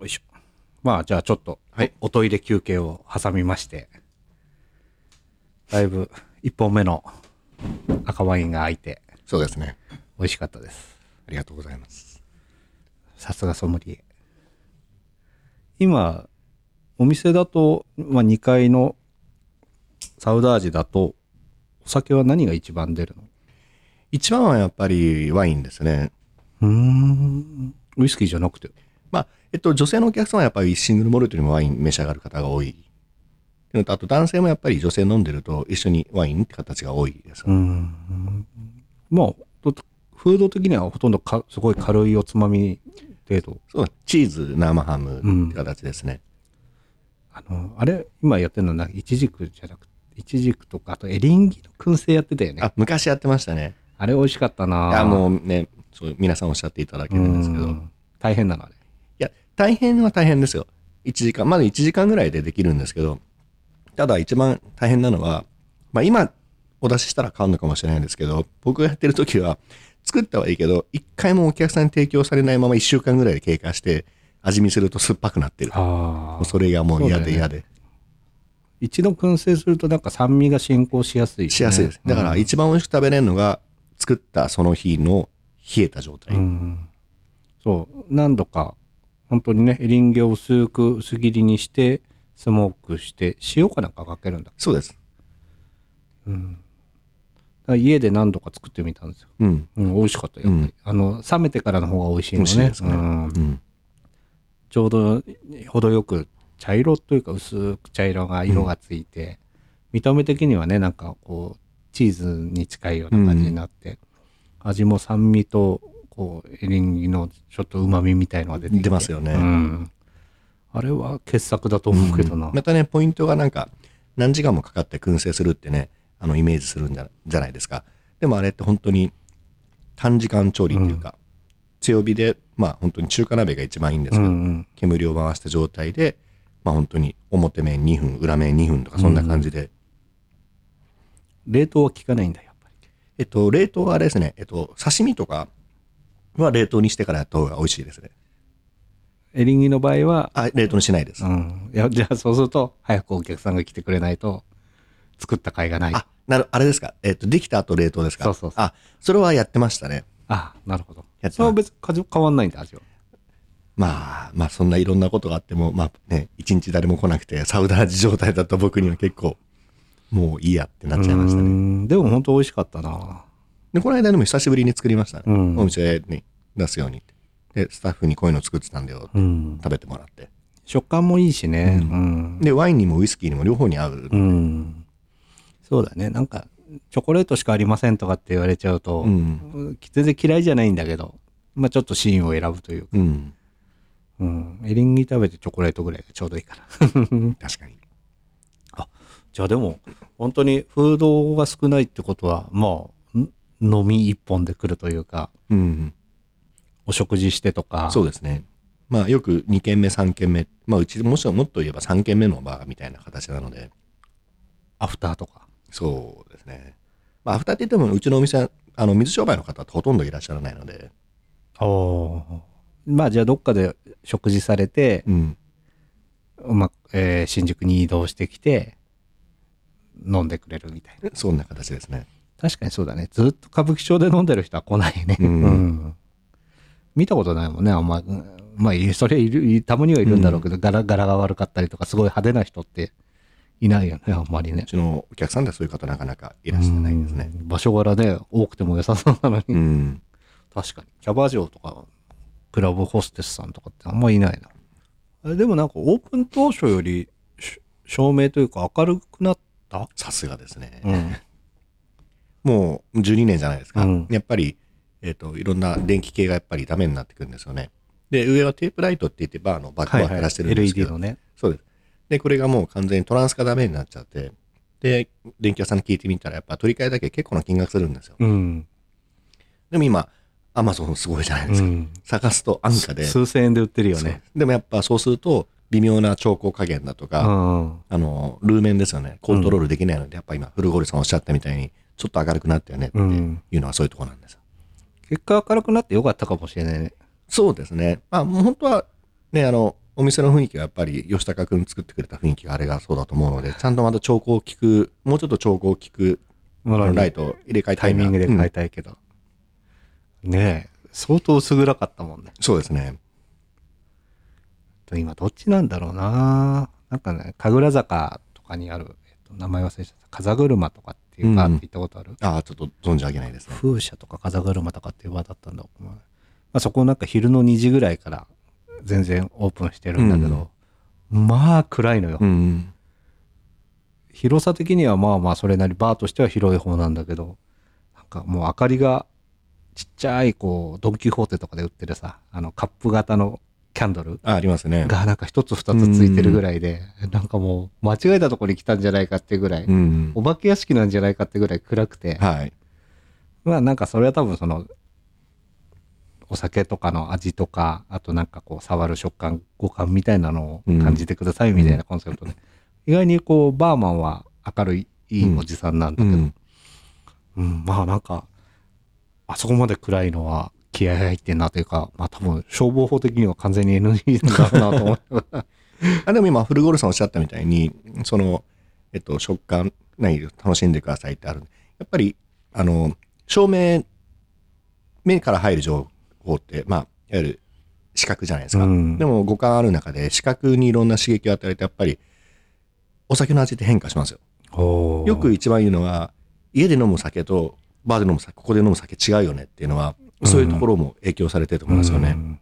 よいしょ。まあ、じゃあちょっと、はい。おトイレ休憩を挟みまして、だいぶ一本目の赤ワインが開いてそうですね。美味しかったです。ありがとうございます。さすがソムリエ。今、お店だと、まあ、2階のサウダージだと、お酒は何が一番出るの？一番はやっぱりワインですね。うーん。ウイスキーじゃなくて？まあ、えっと、女性のお客様はやっぱりシングルモルトよりもワイン召し上がる方が多い。いうのとあと男性もやっぱり女性飲んでると一緒にワインって形が多いです。うん。まあ、だフード的にはほとんどかすごい軽いおつまみ程度。そう、チーズ、生ハムって形ですね。あの、あれ、今やってるのはな、イチジクじゃなくて、イチジクとか、あとエリンギの燻製やってたよね。ああ、昔やってましたね。れ美味しかったないや、もうね、そう、皆さんおっしゃっていただけるんですけど。いうん大変なのあれ。や、大変は大変ですよ。1時間、まだ1時間ぐらいでできるんですけど、ただ一番大変なのは、まあ今、お出ししたら変わるのかもしれないんですけど、僕がやってる時は、作ったはいいけど、一回もお客さんに提供されないまま1週間ぐらいで経過して、味見すると酸っぱくなってる。もあうそれがもう嫌で嫌で。一度燻製するとなんか酸味が進行しやすい、ね。しやすいです。だから一番美味しく食べれるのが、作ったその日の冷えた状態。うんそう、何度か、本当にね、エリンギを薄く薄切りにして、スモークして、塩かなんかかけるんだ。そうです。うん。家で何度か作ってみたんですよ。うん。うん、美味しかったよ。やっぱりあの、冷めてからの方が美味しいのね。ね。うんうん。ちょうど程よく茶色というか薄く茶色が色がついて、見た目的にはねなんかこうチーズに近いような感じになって、味も酸味とこうエリンギのちょっと旨味みたいのが出てきて出ますよねうん、あれは傑作だと思うけどな、またね、ポイントがなんか、何時間もかかって燻製するってね、あの、イメージするんじゃじゃないですか。でもあれって本当に短時間調理っていうか、強火で、まあ本当に中華鍋が一番いいんですけど、うんうん。煙を回した状態で、まあ本当に表面2分、裏面2分とかそんな感じで、冷凍は効かないんだやっぱり。えっと、冷凍はあれですね、えっと、刺身とかは冷凍にしてからやった方が美味しいですね。エリンギの場合は、あ、冷凍にしないです。うん、いやじゃあそうすると早くお客さんが来てくれないと作った甲斐がないあ、なる、あれですか？えっと、できた後冷凍ですか？そうそうそうあ、それはやってましたね。あなるほどやそれは別に味変わんないんだ味はまあ、まあそんないろんなことがあっても、まあね、一日誰も来なくて、サウダージ状態だった僕には結構、もういいやってなっちゃいましたうね。んでも本当美味しかったなで、この間でも久しぶりに作りましたね。うんお店に出すようにって。で、スタッフにこういうの作ってたんだよっ食べてもらって。食感もいいしねうん、で、ワインにもウイスキーにも両方に合う。うんそうだねなんかチョコレートしかありませんとかって言われちゃうと、うん。全然嫌いじゃないんだけどまあちょっとシーンを選ぶというか、うん。うん、エリンギ食べてチョコレートぐらいがちょうどいいかな 確かに。じゃあでも本当にフードが少ないってことはまあん？飲み一本で来るというかうん。お食事してとかそうですね。まあよく2軒目、3軒目。まあうちもしもっと言えば3軒目のバーみたいな形なので。アフターとかそうですね。まあアフターって言ってもうちのお店は、あの、水商売の方ってほとんどいらっしゃらないので。おまあじゃあどっかで食事されて、うん。まあえー新宿に移動してきて飲んでくれるみたいなそんな形ですね。確かにそうだねずっと歌舞伎町で飲んでる人は来ないね、うん見たことないもんねあんまうんまあいそれいるたまにはいるんだろうけど、柄柄が悪かったりとかすごい派手な人っていないよねあんまりね。うちのお客さんではそういう方なかなかいらっしゃらないんですね。うん。場所柄ね多くても良さそうなのに、うん。確かに。キャバ嬢とかクラブホステスさんとかってあんまいないな。あれでもなんかオープン当初よりし照明というか明るくなった？さすがですね。うん。もう12年じゃないですか。うん。やっぱり、えっ、と、いろんな電気系がやっぱりダメになってくるんですよね。で、上はテープライトって言ってバーのバックはいはいバックらしてるんですけ LED ど、のねそうです。で、これがもう完全にトランスがダメになっちゃって、で、電気屋さんに聞いてみたら、やっぱ取り替えだけ結構な金額するんですよ。うん、でも今、アマゾンすごいじゃないですか。うん探すと安価で。数千円で売ってるよねでもやっぱそうすると、微妙な調光加減だとうか、んあの、ルーメンですよね。コントロールできないので、やっぱ今、古堀さんおっしゃったみたいに、ちょっと明るくなったよねってうんいうのはそういうところなんですよ。結果明るくなってよかったかもしれないね。そうですね。まあ、もう本当は、ね、あの、お店の雰囲気がやっぱり、吉高くん作ってくれた雰囲気があれがそうだと思うので、ちゃんとまた調光を聞く、もうちょっと調光を聞く、ライトを入れ替えたタイミングで変えうん。たいけど、ねえ相当薄暗かったもんね。そうですね。と今どっちなんだろうな。なんかね神楽坂とかにある、えっと、名前忘れちゃった。風車とかっていうバーって行ったことある、ああ、ちょっと存じ上げないですね。風車とか風車とかっていうバーだったんだ、まあまあ、そこなんか昼の2時ぐらいから全然オープンしてるんだけど、まあ暗いのよ、うん。広さ的にはまあまあそれなりバーとしては広い方なんだけどなんかもう明かりがちっちゃいこうドン・キホーテとかで売ってるさあのカップ型のキャンドルあ、ありますね。がなんか一つ二つついてるぐらいで、なんかもう間違えたところに来たんじゃないかってぐらい、うん。お化け屋敷なんじゃないかってぐらい暗くて、はい。まあなんかそれは多分そのお酒とかの味とかあとなんかこう触る食感五感みたいなのを感じてくださいみたいなコンセプトで、意外にこうバーマンは明るいいいおじさんなんだけど、うん。うんまあなんかあそこまで暗いのは気合入ってんなというかまあ多分消防法的には完全に NG なんだろうなと思ってあでも今、フルゴールさんおっしゃったみたいに、その、えっと、食感、何楽しんでくださいってある。やっぱり、あの、照明、目から入る情報って、まあ、いわゆる視覚じゃないですか。うんでも五感ある中で視覚にいろんな刺激を与えて、やっぱり、お酒の味って変化しますよ。よよく一番言うのは、家で飲む酒とバーで飲む酒、ここで飲む酒違うよねっていうのは、そういうところも影響されてると思いますよね。うん。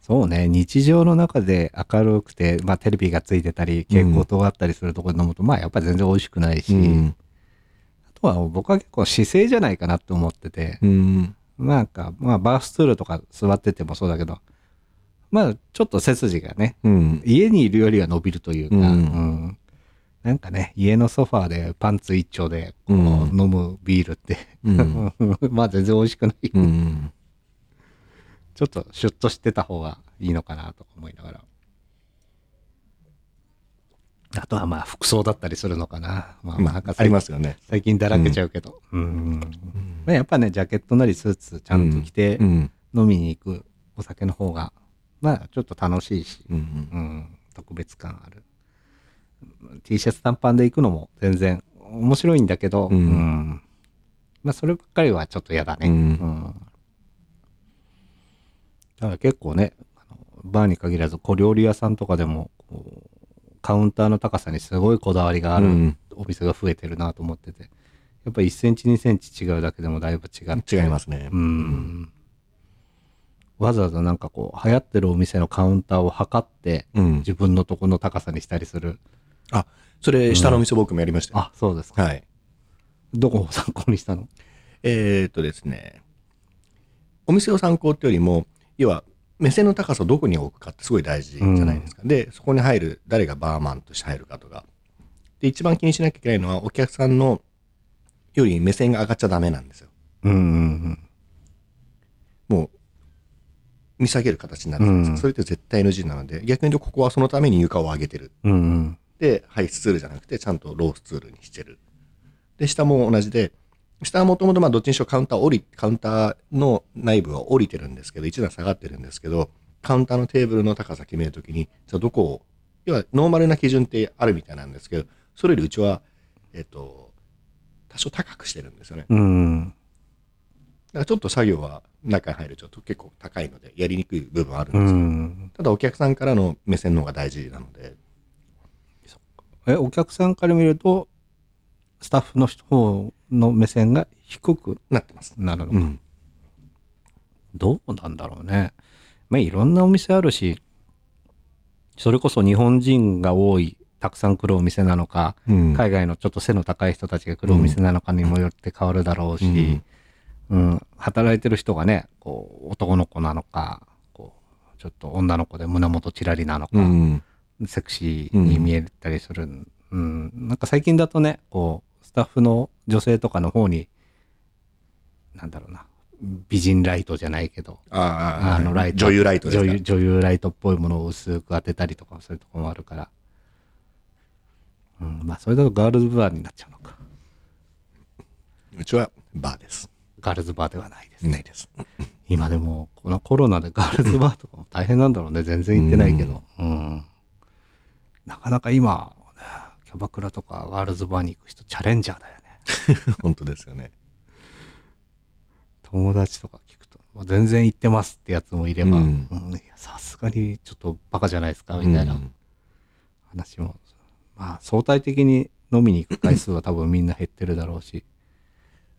そうね。日常の中で明るくて、まあ、テレビがついてたり蛍光灯があったりするところで飲むと、まあやっぱり全然美味しくないし、うん。とは僕は結構姿勢じゃないかなって思ってて、うん。なんか、まあ、バースツールとか座っててもそうだけど、まあ、ちょっと背筋がね、うん。家にいるよりは伸びるというか、うん。うんなんかね、家のソファーでパンツ一丁でこううん飲むビールって、うん。まあ全然美味しくない。うん。ちょっとシュッとしてた方がいいのかなとか思いながら。あとはまあ服装だったりするのかな。まあ、まあ、ありますよね。最近だらけちゃうけど。うん。まあやっぱね、ジャケットなりスーツちゃんと着てうん。飲みに行くお酒の方が、まあちょっと楽しいし、うん。うん、特別感ある。T シャツ短パンで行くのも全然面白いんだけど、うんまあそればっかりはちょっと嫌だね。うんうんだから結構ね、あのバーに限らず小料理屋さんとかでも、カウンターの高さにすごいこだわりがあるうんお店が増えてるなと思ってて、やっぱ1センチ2センチ違うだけでもだいぶ違って。違いますね。うん。わざわざなんかこう、流行ってるお店のカウンターを測って、うん。自分のとこの高さにしたりする。あ、それ、下のお店僕もやりましたよ。あ、そうですか。はい。どこを参考にしたの？えーっとですね、お店を参考ってよりも、要は、目線の高さをどこに置くかってすごい大事じゃないですか。で、そこに入る、誰がバーマンとして入るかとか。で、一番気にしなきゃいけないのは、お客さんのより目線が上がっちゃダメなんですよ。うんうんもう、見下げる形になってるんですようんそれって絶対 NG なので、逆に言うとここはそのために床を上げてる。うん。うんうん。で、ハイスツールじゃなくて、ちゃんとロースツールにしてる。で、下も同じで、下はもともとまあどっちにしろカウンター降り、カウンターの内部は降りてるんですけど、一段下がってるんですけど、カウンターのテーブルの高さ決めるときに、じゃあどこを、要はノーマルな基準ってあるみたいなんですけど、それよりうちは、えっと、多少高くしてるんですよね。うん。だからちょっと作業は中に入るとちょっと結構高いので、やりにくい部分はあるんうですよ。ん。ただお客さんからの目線の方が大事なので、え、お客さんから見ると、スタッフの方の目線が低くなってます。なるのか。うん。どうなんだろうね。まあいろんなお店あるし、それこそ日本人が多い、たくさん来るお店なのか、うん海外のちょっと背の高い人たちが来るお店なのかにもよって変わるだろうし、うん働いてる人がね、こう、男の子なのか、こう、ちょっと女の子で胸元ちらりなのか、うん。セクシーに見えたりする、うん、なんか最近だとね、こう、スタッフの女性とかの方に、なんだろうな、美人ライトじゃないけど、ああ、あのライト。女優ライト女優、女優ライトっぽいものを薄く当てたりとか、そういうとこもあるから。うん、まあ、それだとガールズバーになっちゃうのか。うちはバーです。ガールズバーではないです。ないです。今でも、このコロナでガールズバーとかも大変なんだろうね。全然行ってないけど。うん。なかなか今、ねキャバクラとかガールズバーに行く人チャレンジャーだよね。本当ですよね。友達とか聞くと、もう全然行ってますってやつもいれば、さすがにちょっとバカじゃないですか、みたいなうん話も。まあ、相対的に飲みに行く回数は多分みんな減ってるだろうし、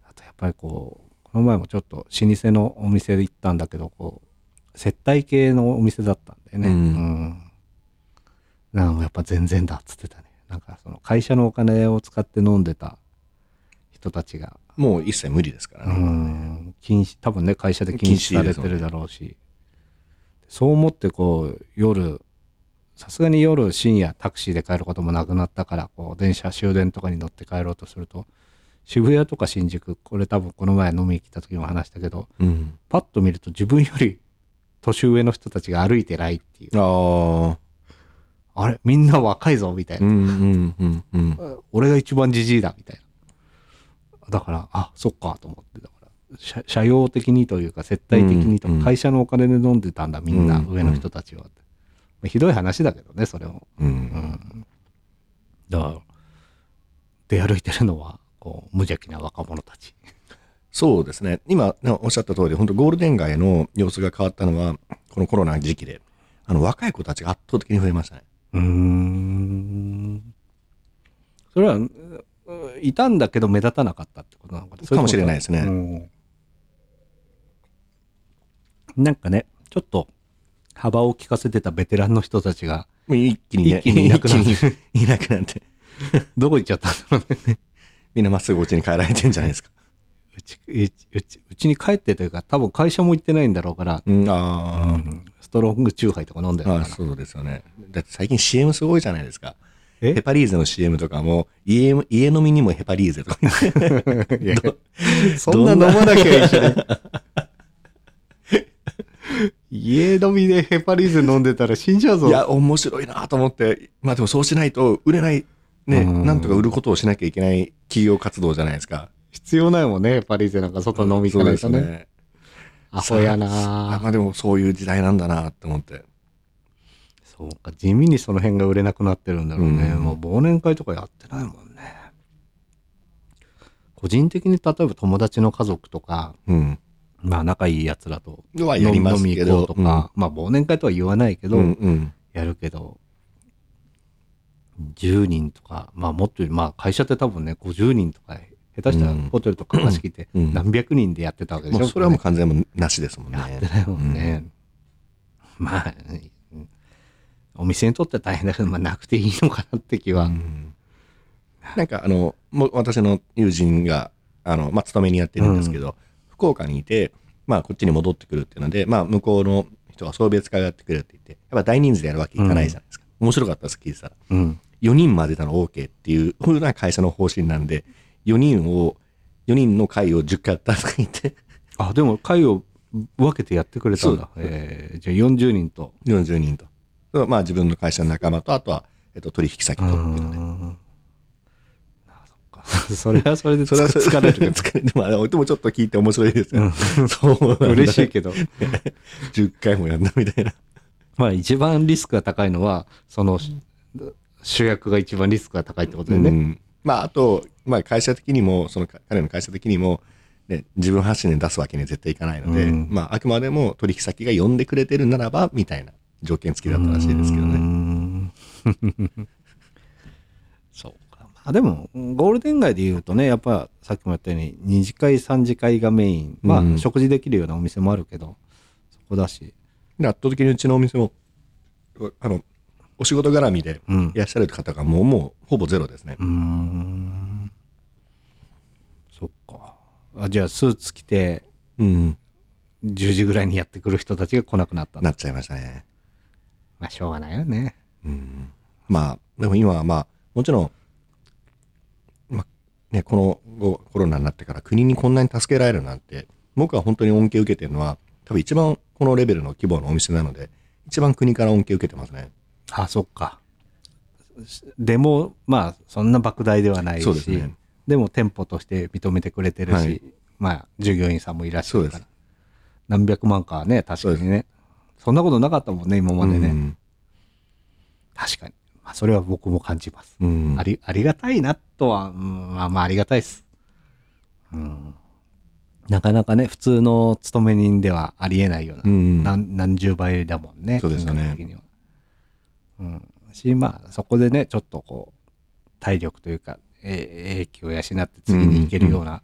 あとやっぱりこう、この前もちょっと老舗のお店で行ったんだけど、こう、接待系のお店だったんだよね。うんうんなんかやっぱ全然だっつってたね。なんかその会社のお金を使って飲んでた人たちが、もう一切無理ですからうね。ん、禁止、多分ね、会社で禁止されてるだろうし、そう思ってこう、夜、さすがに夜深夜タクシーで帰ることもなくなったから、こう、電車終電とかに乗って帰ろうとすると、渋谷とか新宿、これ多分この前飲みに来た時も話したけど、うん。パッと見ると自分より年上の人たちが歩いてないっていう。ああ。あれみんな若いぞみたいな。うんうんうんうん。俺が一番じじいだみたいな。だから、あ、そっかと思って、だから、社社用的にというか、接待的にとか、うん会社のお金で飲んでたんだ、みんな、うん上の人たちは。まあひどい話だけどね、それも。う。うんん。だから、出歩いてるのは、こう、無邪気な若者たち。そうですね。今ねおっしゃった通り、本当ゴールデン街の様子が変わったのは、このコロナ時期で、あの、若い子たちが圧倒的に増えましたね。うーん。それは、ういたんだけど目立たなかったってことなのかなかもしれないですねうんなんかね、ちょっと幅を利かせてたベテランの人たちが、一気にいなくなっていなくなって。どこ行っちゃったんだろうね。みんなまっすぐお家に帰られてんじゃないですか。うち、うち、うちに帰ってというか、多分会社も行ってないんだろうから、うん、あうんストロングチューハイとか飲んでるのかな。そうですよね。だって最近 CM すごいじゃないですか。え？ヘパリーゼの CM とかも、家家飲みにもヘパリーゼとか。そんな飲まなきゃいけない。家飲みでヘパリーゼ飲んでたら死んじゃうぞ。いや、面白いなと思って、まあでもそうしないと売れない、ね、うんなんとか売ることをしなきゃいけない企業活動じゃないですか。必要ないもんね、ヘパリーゼなんか外飲み行かないとね。アホやあなまあでもそういう時代なんだなって思って。そうか、地味にその辺が売れなくなってるんだろうね。うんもう忘年会とかやってないもんね。個人的に例えば友達の家族とか、うん。まあ仲いいやります飲みけど行こうとか、まあ忘年会とは言わないけど、うんうん。やるけど、10人とか、まあもっと、まあ会社って多分ね、50人とか、下手したらうんホテルとか貸し切ってうん何百人でやってたわけでしょ？もうそれはもうこ完全になしですもんね。やってないもんね。まあ、うんお店にとっては大変だけど、まあなくていいのかなって気は。うんなんかあの、もう私の友人が、あの、まあ、勤めにやってるんですけど、福岡にいて、まあ、こっちに戻ってくるっていうので、まあ、向こうの人が送別会をやってくれるって言って、やっぱ大人数でやるわけいかないじゃないですか。面白かったです、聞いてたら。うん。4人までなら OK っていうふうな会社の方針なんで、4人を、4人の会を10回やったとか言って、あ、でも会を分けてやってくれたんだ。そうえーじゃあ40人と。40人と。まあ、自分の会社の仲間と、あとは、えっと、取引先とっていうので。うんあそっかそれはそれでそれは疲れる。疲れる。まあ、でもちょっと聞いて面白いですよ。そうなんだ嬉しいけど。10回もやんだみたいな。まあ一番リスクが高いのは、その主役が一番リスクが高いってことでね。うんまあ、あと、まあ、会社的にも、その彼の会社的にも、ね、自分発信で出すわけには絶対いかないので、うんまあ、あくまでも取引先が呼んでくれてるならば、みたいな条件付きだったらしいですけどね。ん そうか。まあでも、ゴールデン街で言うとね、やっぱさっきも言ったように、2次会、3次会がメイン。まあ、うん食事できるようなお店もあるけど、そこだし。で圧倒的にうちのお店も、あの、お仕事絡みでうんいらっしゃる方がもう、もう、ほぼゼロですね。うーん。そっか。あじゃあ、スーツ着て、うん。10時ぐらいにやってくる人たちが来なくなったなっちゃいましたね。まあ、しょうがないよね。うんまあ、でも今はまあ、もちろん、まあ、ね、この後コロナになってから国にこんなに助けられるなんて、僕は本当に恩恵を受けてるのは、多分一番このレベルの規模のお店なので、一番国から恩恵を受けてますね。あ、そっか。でも、まあ、そんな莫大ではないし、ですねでも店舗として認めてくれてるし、はいまあ、従業員さんもいらっしゃるから。何百万かはね、確かにね。そんなことなかったもんね、今までね。うん確かに。まあ、それは僕も感じます。うんあり、ありがたいなとは、うんまあまあありがたいです。うん。なかなかね、普通の勤め人ではありえないような、うん何何十倍だもんね。そうですよねうん。し、まあ、そこでね、ちょっとこう、体力というか、えー、英気を養って次に行けるような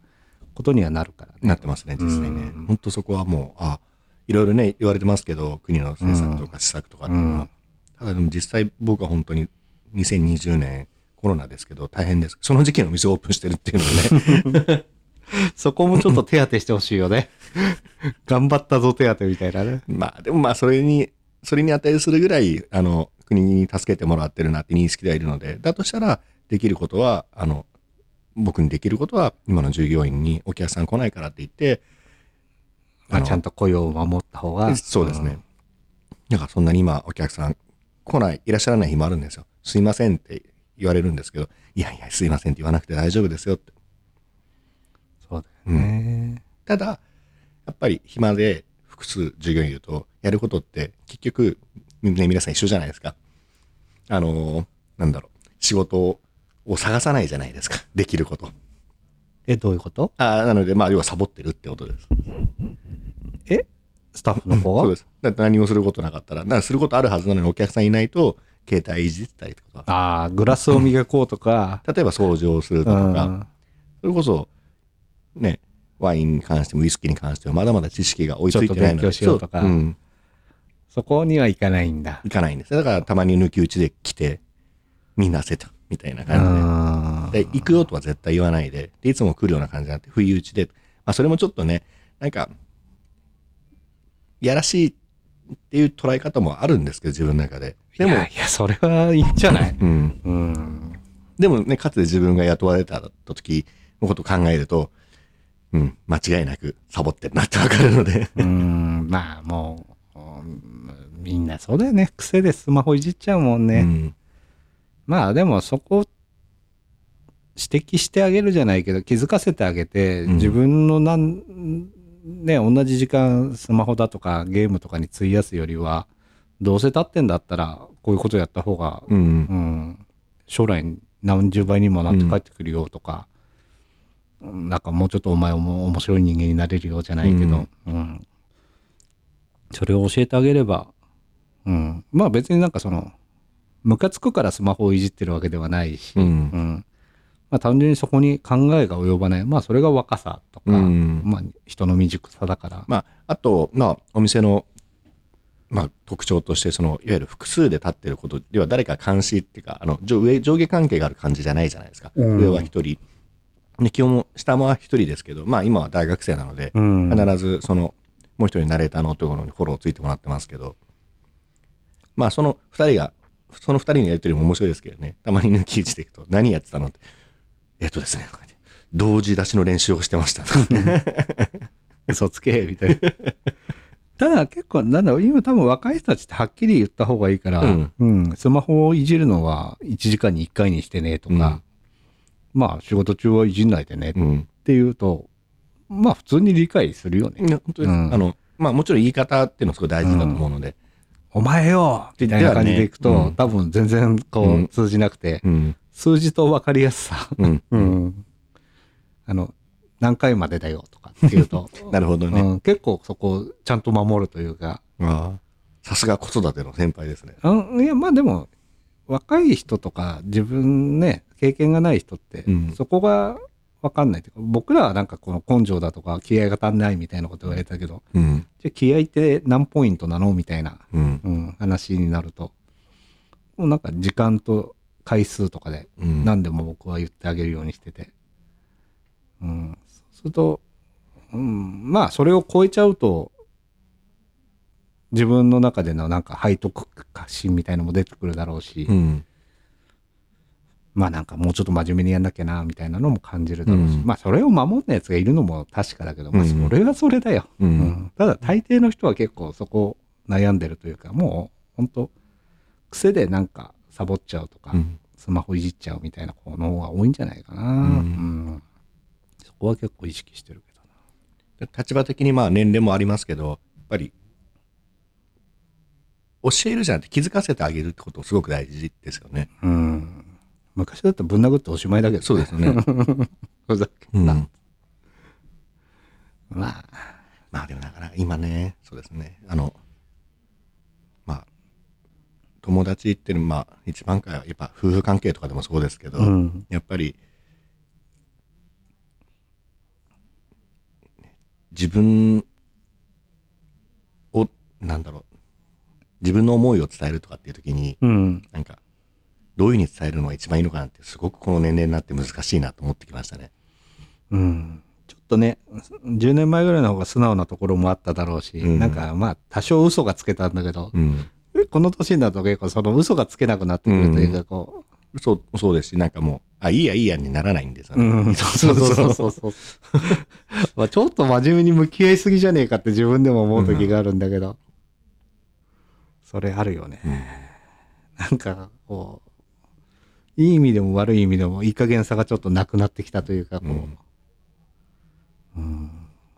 ことにはなるからね。なってますね、実際ねうん。本当そこはもう、あ、いろいろね、言われてますけど、国の政策とか施策とかっていうのは。うんただでも実際僕は本当に2020年コロナですけど大変です。その時期の店オープンしてるっていうのはね。そこもちょっと手当てしてほしいよね。頑張ったぞ手当みたいなね。まあでもまあそれに、それに値するぐらい、あの、国に助けてもらってるなって認識ではいるので、だとしたらできることは、あの、僕にできることは今の従業員にお客さん来ないからって言って、まあ、ちゃんと雇用を守った方が。そうですね。だからそんなに今お客さん来ない、いらっしゃらない日もあるんですよ。すいませんって言われるんですけど、いやいや、すいませんって言わなくて大丈夫ですよって。そうだよね。ただ、やっぱり暇で複数従業員いると、やることって結局、ね、皆さん一緒じゃないですか。あのーなんだろう、仕事を探さないじゃないですか。できること。え、どういうこと？あーなので、まあ、要はサボってるってことです。え？スタッフの方は？そうです。だって何もすることなかったら、だからすることあるはずなのにお客さんいないと、携帯いじってたりとか、ああ、グラスを磨こうとか。例えば掃除をするとうんか、それこそ、ね、ワインに関してもウイスキーに関してもまだまだ知識が追いついてないので、ちょっと勉強しようとかそうん、そこには行かないんだ。いかないんです。だからたまに抜き打ちで来て、みんな焦って、みたいな感あじで。で、行くよとは絶対言わないで、で、いつも来るような感じになって、不意打ちで、まあ、それもちょっとね、なんか、やらしいっていう捉え方もあるんですけど、自分の中で。でもい、やいや、それはいいんじゃない？うん。うん。でもね、かつて自分が雇われた時のことを考えると、うん、間違いなくサボってるなってわかるので。うん、まあもう、うんみんなそうだよね。癖でスマホいじっちゃうもんね。うんまあでもそこ指摘してあげるじゃないけど気づかせてあげて、うん自分のなんね同じ時間スマホだとかゲームとかに費やすよりはどうせ経ってんだったらこういうことやった方が、うん。うん将来何十倍にもなって帰ってくるよとか、なんかもうちょっとお前も面白い人間になれるよじゃないけど、うん。それを教えてあげれば、うん、まあ別になんかそのムカつくからスマホをいじってるわけではないし、うん。まあ、単純にそこに考えが及ばない。まあそれが若さとか、うん。まあ、人の未熟さだから、まあ、あと、まあ、お店の、まあ、特徴として、その、いわゆる複数で立ってることでは、誰か監視っていうか、あの、上上上下関係がある感じじゃないじゃないですか。うん。上は一人。で、基本も、下も一人ですけど、まあ、今は大学生なので、うん必ず、その、もう一人ナレーターのところにフォローついてもらってますけど、まあ、その二人が、その二人のやりとりも面白いですけどね、たまに抜き打ちでいくと、何やってたのって、えっとですね、同時出しの練習をしてました。嘘つけみたいな。ただ結構なんだろう今多分若い人たちってはっきり言った方がいいから、うんうんスマホをいじるのは1時間に1回にしてねとか、まあ仕事中はいじんないでねっうん。ていうと、まあ普通に理解するよね。本当です。うんあの、まあもちろん言い方っていうのはすごい大事だと思うので。お前よみたいな感じでいくと、ねうん多分全然こう、うん通じなくて、うん。数字と分かりやすさ、うん。うんあの、何回までだよとかっていうと、なるほどね。うん、結構そこをちゃんと守るというか、さすが子育ての先輩ですね。うん、いや、まあでも、若い人とか、自分ね、経験がない人って、うんそこが分かんないというか、僕らはなんかこの根性だとか、気合が足んないみたいなこと言われたけど、うん。じゃあ気合って何ポイントなの？みたいな、うん。うん、話になると、もうなんか時間と回数とかで、うん。何でも僕は言ってあげるようにしてて、うん、そうすると、うん、まあそれを超えちゃうと自分の中でのなんか背徳心みたいのも出てくるだろうし、うん。まあなんかもうちょっと真面目にやんなきゃなみたいなのも感じるだろうし、うんまあそれを守ったやつがいるのも確かだけど、まあうんそれはそれだよ、う。うんんただ大抵の人は結構そこ悩んでるというかもう本当癖でなんかサボっちゃうとか、うんスマホいじっちゃうみたいな子の方が多いんじゃないかな。うんそこは結構意識してるけどな。立場的にまあ年齢もありますけど、やっぱり、教えるじゃなくて気づかせてあげるってことすごく大事ですよね。うん。昔だったらぶん殴っておしまいだけど、そうですよね。ふざけうんんな。まあ、まあでもなかなか今ね、そうですね。あの、まあ、友達っていうのは、まあ、一番かやっぱ夫婦関係とかでもそうですけど、うん。やっぱり、自分を、なんだろう、自分の思いを伝えるとかっていう時に、うん。なんか、どういうふうに伝えるのが一番いいのかなって、すごくこの年齢になって難しいなと思ってきましたね。うん。ちょっとね、10年前ぐらいの方が素直なところもあっただろうし、うんなんかまあ多少嘘がつけたんだけど、うん。この年になると結構その嘘がつけなくなってくるというか、こそう、そうですし、なんかもう、あ、いいやいいやにならないんですよう、ね。うん、そ うそうそうそうそう。まあちょっと真面目に向き合いすぎじゃねえかって自分でも思う時があるんだけど、それあるよね。なんかこう、いい意味でも悪い意味でもいい加減さがちょっとなくなってきたというか、こう、うん。うん。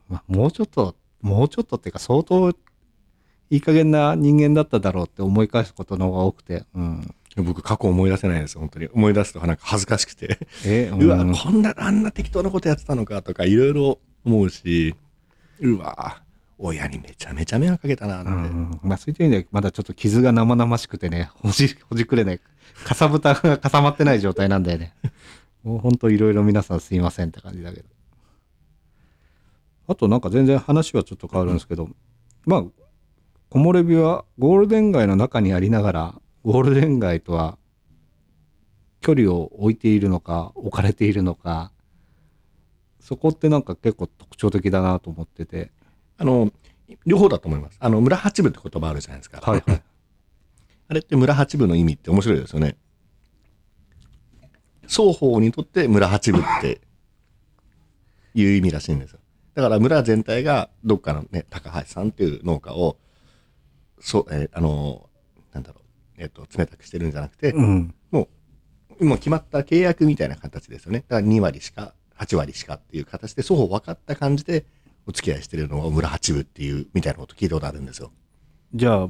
まあ、もうちょっと、もうちょっとっていうか相当いい加減な人間だっただろうって思い返すことの方が多くて、うん。僕、過去思い出せないです、本当に。思い出すとなんか恥ずかしくて。え、うわ、ん。こんな、あんな適当なことやってたのかとか、いろいろ思うし、うわ、親にめちゃめちゃ迷惑かけたな、うなんて。ん、まあそういった意味でまだちょっと傷が生々しくてね、ほじ、ほじくれない、かさぶたが固まってない状態なんだよね。もうほんといろいろ皆さんすいませんって感じだけど。あとなんか全然話はちょっと変わるんですけど、まあ、木漏れ日はゴールデン街の中にありながら、ゴールデン街とは距離を置いているのか置かれているのかそこってなんか結構特徴的だなと思っててあの、両方だと思います。あの、村八部って言葉あるじゃないですか。はいはい あれって村八部の意味って面白いですよね。双方にとって村八部っていう意味らしいんですよ。だから村全体がどっかのね、高橋さんっていう農家を、そう、えーあの、なんだろう、えっ、と、冷たくしてるんじゃなくて、うんもう、もう決まった契約みたいな形ですよね。だから2割しか、8割しかっていう形で、双方分かった感じでお付き合いしてるのを村八部っていう、みたいなこと聞いたことあるんですよ。じゃあ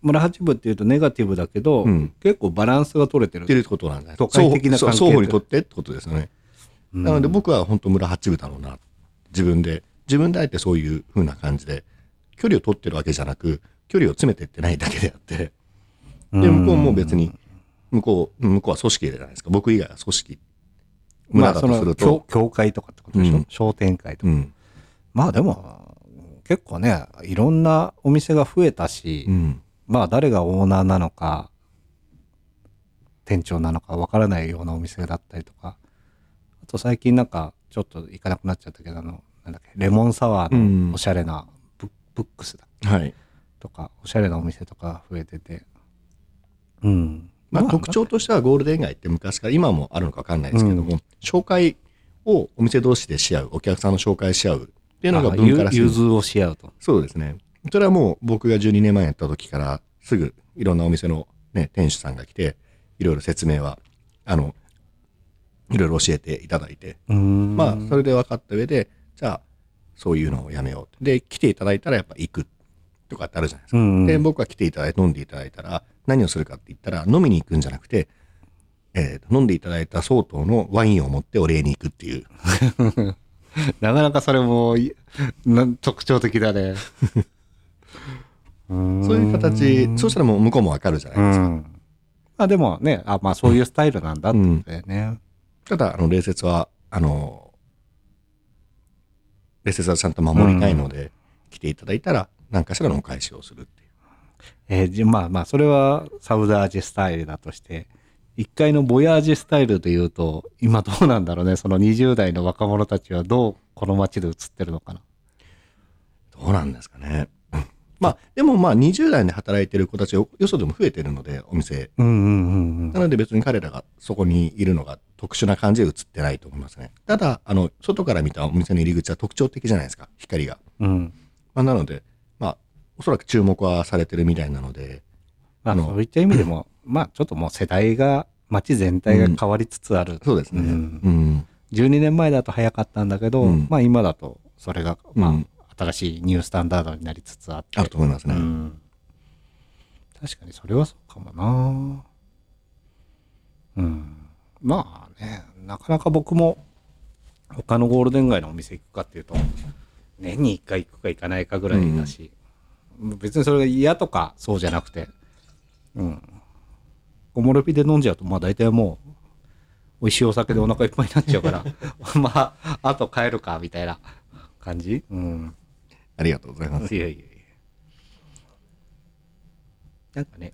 村八部っていうとネガティブだけど、うん結構バランスが取れてるっていうことなんじゃない都会的な関係双方にとってってことですよね。うんなので僕は本当村八部だろうな。自分で、自分であえてそういう風な感じで、距離を取ってるわけじゃなく、距離を詰めてってないだけであって、で、向こうも別に、向こう、向こうは組織じゃないですか。僕以外は組織。まあ村だとするその教と、教会とかってことでしょ、うん商店会とか、うん。まあでも結構ねいろんなお店が増えたし、うん。まあ誰がオーナーなのか店長なのかわからないようなお店だったりとかあと最近なんかちょっと行かなくなっちゃったけどあのなんだっけレモンサワーうん。のおしゃれなブ,、ブックスだはい。とかおしゃれなお店とか増えてて。うん。まあ、特徴としてはゴールデン街って昔から今もあるのか分かんないですけども、紹介をお店同士でし合うお客さんの紹介し合うっていうのがあ文化らしい。融通をし合うと。そうですね。それはもう僕が12年前やった時からすぐいろんなお店の、ね、店主さんが来ていろいろ説明はあのいろいろ教えていただいて、うん。まあそれで分かった上でじゃあそういうのをやめようで来ていただいたらやっぱ行くとかってあるじゃないですか。うんで、僕は来ていただいて飲んでいただいたら、何をするかって言ったら、飲みに行くんじゃなくて、えー飲んでいただいた相当のワインを持ってお礼に行くっていう。なかなかそれも特徴的だねそ そういう形、そうしたらもう向こうもわかるじゃないですか。うん。まあでもね、あまあそういうスタイルなんだってね。ただ、あの、礼節は、あの、礼節はちゃんと守りたいので、来ていただいたら、何かしらのお返しをするっていう。えーじまあまあそれはサウダージスタイルだとして、一回のボヤージュスタイルで言うと、今どうなんだろうね。その20代の若者たちはどうこの街で映ってるのかな。どうなんですかね。まあ、でもまあ、20代で働いてる子たち、よそでも増えてるので、お店。うんうんうんなので別に彼らがそこにいるのが特殊な感じで映ってないと思いますね。ただ、あの、外から見たお店の入り口は特徴的じゃないですか、光が。うん。うん。まあ、なので、まあ、おそらく注目はされてるみたいなので、まあそういった意味でも、まあちょっともう世代が、街全体が変わりつつある。そうですね。ううんん。12年前だと早かったんだけど、うんまあ今だとそれが、まあうん新しいニュースタンダードになりつつあって。あると思いますね。うん確かにそれはそうかもなうんまあねなかなか僕も他のゴールデン街のお店行くかっていうと年に1回行くか行かないかぐらいだし、別にそれが嫌とかそうじゃなくてうんおもろびで飲んじゃうとまあ大体もう美味しいお酒でお腹いっぱいになっちゃうから まああと帰るかみたいな感じ？うんありがとうございます。いやいやいや。なんかね、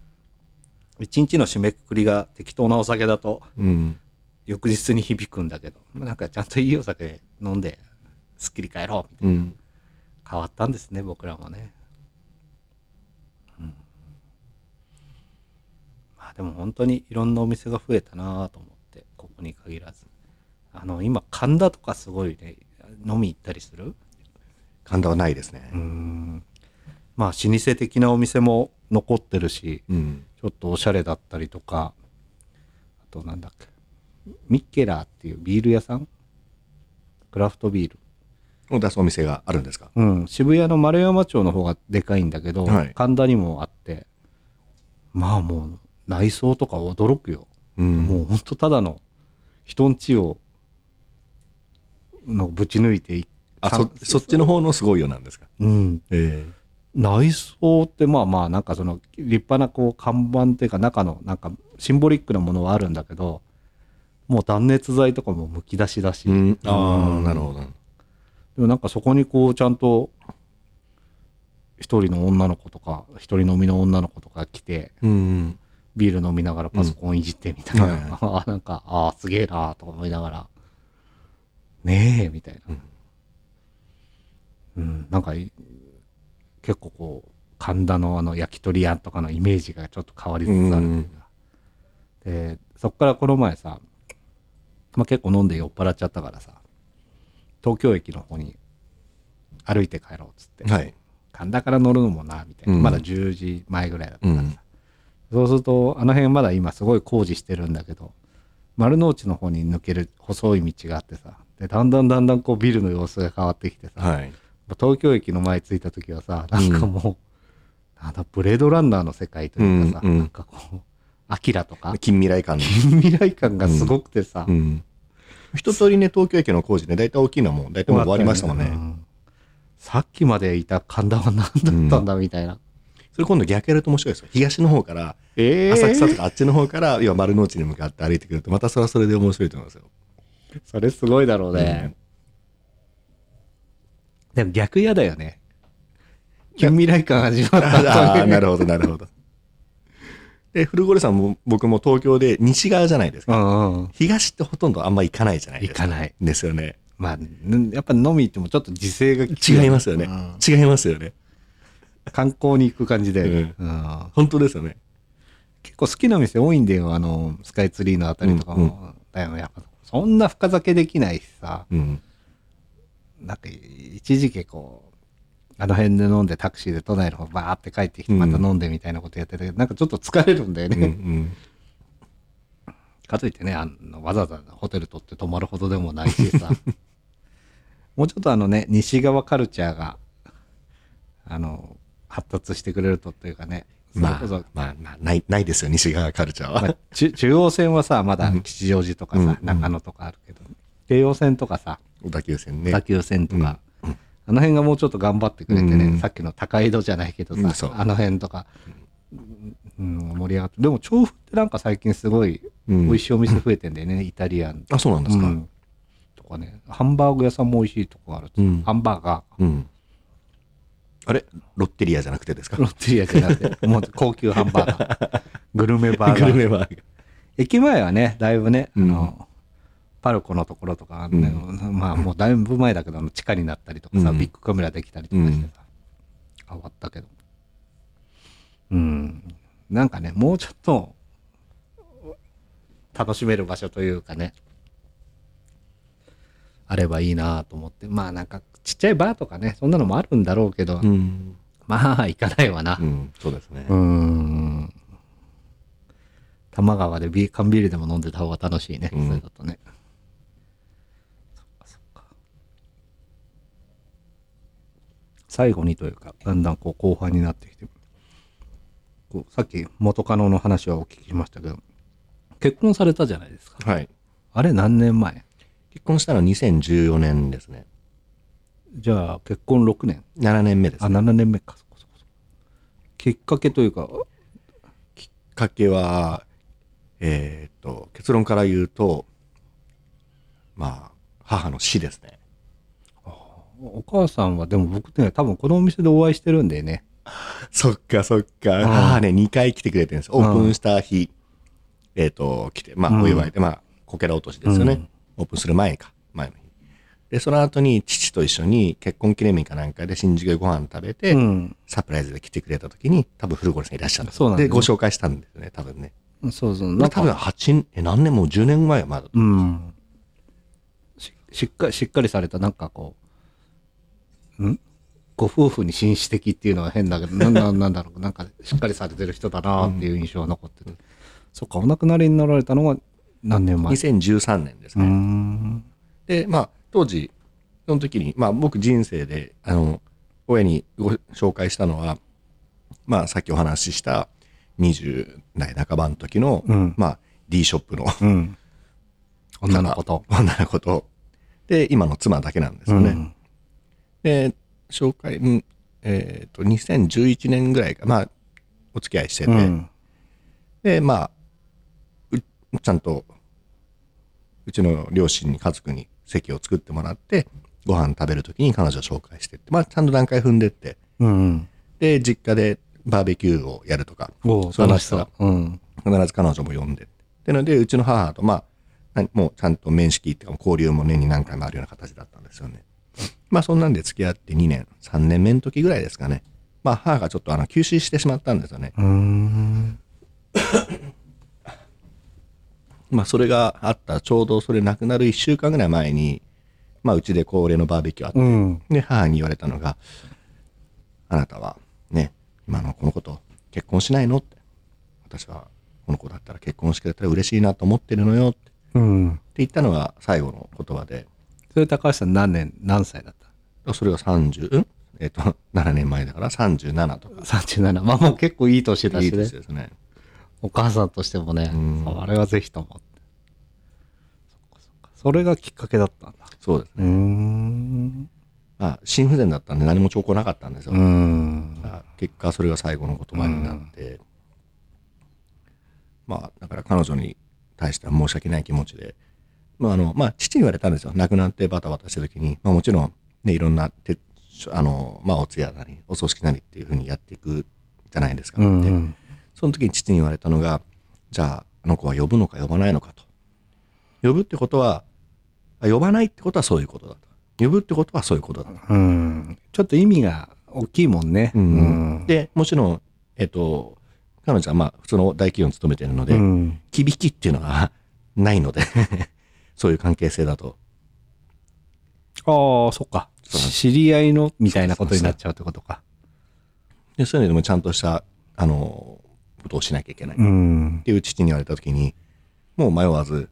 一日の締めくくりが適当なお酒だと、うん。翌日に響くんだけど、まあなんかちゃんといいお酒飲んで、すっきり帰ろうみたいうん。な。変わったんですね、僕らもね。うん。まあでも本当にいろんなお店が増えたなと思って、ここに限らず。あの、今、神田とかすごいね、飲み行ったりする？神田はないですね。う。ん。まあ老舗的なお店も残ってるしうん。ちょっとおしゃれだったりとかあとなんだっけミッケラーっていうビール屋さん？クラフトビール。を出すお店があるんですか？うん。渋谷の丸山町の方がでかいんだけど、はい。神田にもあって。まあもう内装とか驚くよ、うん。もうほんとただの人ん家をのぶち抜いていあ、そ、そっちの方のすごいよなんですか？うんえ内装ってまあまあなんかその立派なこう看板っていうか中のなんかシンボリックなものはあるんだけどもう断熱材とかもむき出しだし、えうん。ああ、うんなるほど。でもなんかそこにこうちゃんと一人の女の子とか一人飲みの女の子とか来てうん。ビール飲みながらパソコンいじってみたいな、うん。はいあ なんかああすげえなとか思いながら。ねえみたいな。うん、なんかい結構こう神田のあの焼き鳥屋とかのイメージがちょっと変わりつつあるっていうか。でそっからこの前さ、まあ、結構飲んで酔っ払っちゃったからさ東京駅の方に歩いて帰ろうっつって、はい。神田から乗るのもなみたいな、うん。まだ10時前ぐらいだったからさ、うんそうするとあの辺まだ今すごい工事してるんだけど丸の内の方に抜ける細い道があってさでだんだんだんだんこうビルの様子が変わってきてさ、はい。東京駅の前着いた時はさなんかもう、なんだブレードランナーの世界というかさ、うんうんなんかこうアキラとか近未来感の。近未来感がすごくてさ、うん。一通りね、東京駅の工事ね、大体大きいのはもう、大体もう終わりましたもんね。うんさっきまでいた神田は何だったんだみたいな、それ今度逆やると面白いですよ。東の方から、え浅草とかあっちの方から、要は丸の内に向かって歩いてくると、またそれはそれで面白いと思いますよ。それすごいだろうね、でも逆嫌だよね近未来感味わったあなるほど、なるほど。で、古堀さんも僕も東京で西側じゃないですか。うんうん東ってほとんどあんま行かないじゃないですか。行かないですよね。まあんやっぱ飲み行ってもちょっと時勢が違いますよね。うん違いますよね。観光に行く感じだよね、うん。本当ですよね。結構好きな店多いんだよあのスカイツリーのあたりとかも、だよやっぱそんな深酒できないしさ。うん。なんか一時期こうあの辺で飲んでタクシーで都内の方バーって帰ってきてうん。また飲んでみたいなことやってたけど、なんかちょっと疲れるんだよね、うんうん。かといってねあのわざわざホテル取って泊まるほどでもないしさ。もうちょっとあのね西側カルチャーがあの発達してくれるとっていうかね。まあ、まあ、まあ、ない、ないですよ、西側カルチャーは。まあ、中中央線はさまだ吉祥寺とかさ、うん中野とかあるけど、京葉線とかさ小田急線ね。小田急線とか、あの辺がもうちょっと頑張ってくれてね、うん。さっきの高井戸じゃないけどさ、あの辺とか、うん、盛り上がってでも調布ってなんか最近すごいうん。美味しいお店増えてんだよね、イタリアン。あ、そうなんですか。うん。とかねハンバーグ屋さんも美味しいとこある、うん。ハンバーガうん。あれ？ロッテリアじゃなくてですか？ーロッテリアじゃなくて。もう高級ハンバーガー。グルメバーガー。グルメバーガー。駅前はねだいぶね、うん。あのパルコのところとか、ねまあもうだいぶ前だけど地下になったりとかさ、うん。ビッグカメラできたりとかしてさ、変わったけど。うん。なんかねもうちょっと楽しめる場所というかねあればいいなと思って。まあなんかちっちゃいバーとかねそんなのもあるんだろうけど、うん。まあ行かないわなうん、そうですねう。ーん。多摩川でビー缶ビールでも飲んでた方が楽しいね。うんそれだとね。そっかそっか。最後にというか、だんだんこう後半になってきて、こうさっき元カノの話はお聞きしましたけど、結婚されたじゃないですか。はい。あれ何年前？結婚したのは2014年ですね。じゃあ結婚6年。7年目ですあ、ね。7年目か。そこそこきっかけというか、きっかけは、えーっと、結論から言うと、まあ、母の死ですね。お母さんはでも僕ね、多分このお店でお会いしてるんでね。そっかそっか。ん母ね、2回来てくれてるんです。オープンした日、えーっと、来て、まうんあ、お祝いで、まあ、こけら落としですよね。うんオープンする前か。で、その後に父と一緒に結婚記念日かなんかで新宿でご飯食べて、うん。サプライズで来てくれた時に、多分古堀さんいらっしゃった。で、そうなんだよご紹介したんですよね、多分ね。そうそう。なんか多分8、え、何年も10年前はまだ。うん。ししっかり、しっかりされた、なんかこう、ん？ご夫婦に紳士的っていうのは変だけど、なんだなんだろう、なんかしっかりされてる人だなっていう印象が残ってて。そっか、お亡くなりになられたのは何年前？2013年ですね。ん。で、まあ、当時、その時に、まあ、僕人生で、あの、親にご紹介したのは、まあ、さっきお話しした20代半ばの時の、うんまあ、D ショップのうん。女の子と。女の子と、で、今の妻だけなんですよね。うんで、紹介、うんえっ、と、2011年ぐらいか、まあ、お付き合いしてて、うん。で、まあ、うちゃんと、うちの両親に家族に席を作ってもらって、ご飯食べるときに彼女を紹介してって、まあ、ちゃんと段階踏んでって、うん。で、実家でバーベキューをやるとか、そう話したら。うん。必ず彼女も呼んで。ってので、うちの母と、まあ、なもうちゃんと面識っていうか、交流も年に何回もあるような形だったんですよね。まあ、そんなんで付き合って2年、3年目の時ぐらいですかね。まあ、母がちょっとあの、休止してしまったんですよね。まあ、それがあった、ちょうどそれ亡くなる1週間ぐらい前に、まあ、うちで恒例のバーベキューあって、うん。で、母に言われたのが、あなたはね、今のこの子と結婚しないの？って。私はこの子だったら結婚してくれたら嬉しいなと思ってるのよってうん。って言ったのが最後の言葉で、それ高橋さん何年、何歳だった？それが30、うん？えっ、と、7年前だから37とか。?37。まあもう結構いい年だいいしね。年ですね。お母さんとしてもね、うんあれはぜひと思って。それがきっかけだったんだ。そうですね。うーん。まあ、心不全だったんで何も兆候なかったんですよ。結果それが最後の言葉になって、まあだから彼女に対しては申し訳ない気持ちで、まああのまあ、父に言われたんですよ亡くなってバタバタした時に、まあ、もちろん、ね、いろんなてあの、まあ、お通夜なりお葬式なりっていうふうにやっていくじゃないですか、でうんうん。その時に父に言われたのがじゃああの子は呼ぶのか呼ばないのかと呼ぶってことはあ呼ばないってことはそういうことだと呼ぶってことはそういうことだとうん。ちょっと意味が大きいもんね。うんで、もちろん、えっと、彼女はまあ、普通の大企業に勤めているので、うん。きびきっていうのはないので、そういう関係性だと。ああ、そっか。知り合いのみたいなことになっちゃうってことか。でそういうのでもちゃんとした、あの、ことをしなきゃいけない。っうん。ていう父に言われたときに、もう迷わず、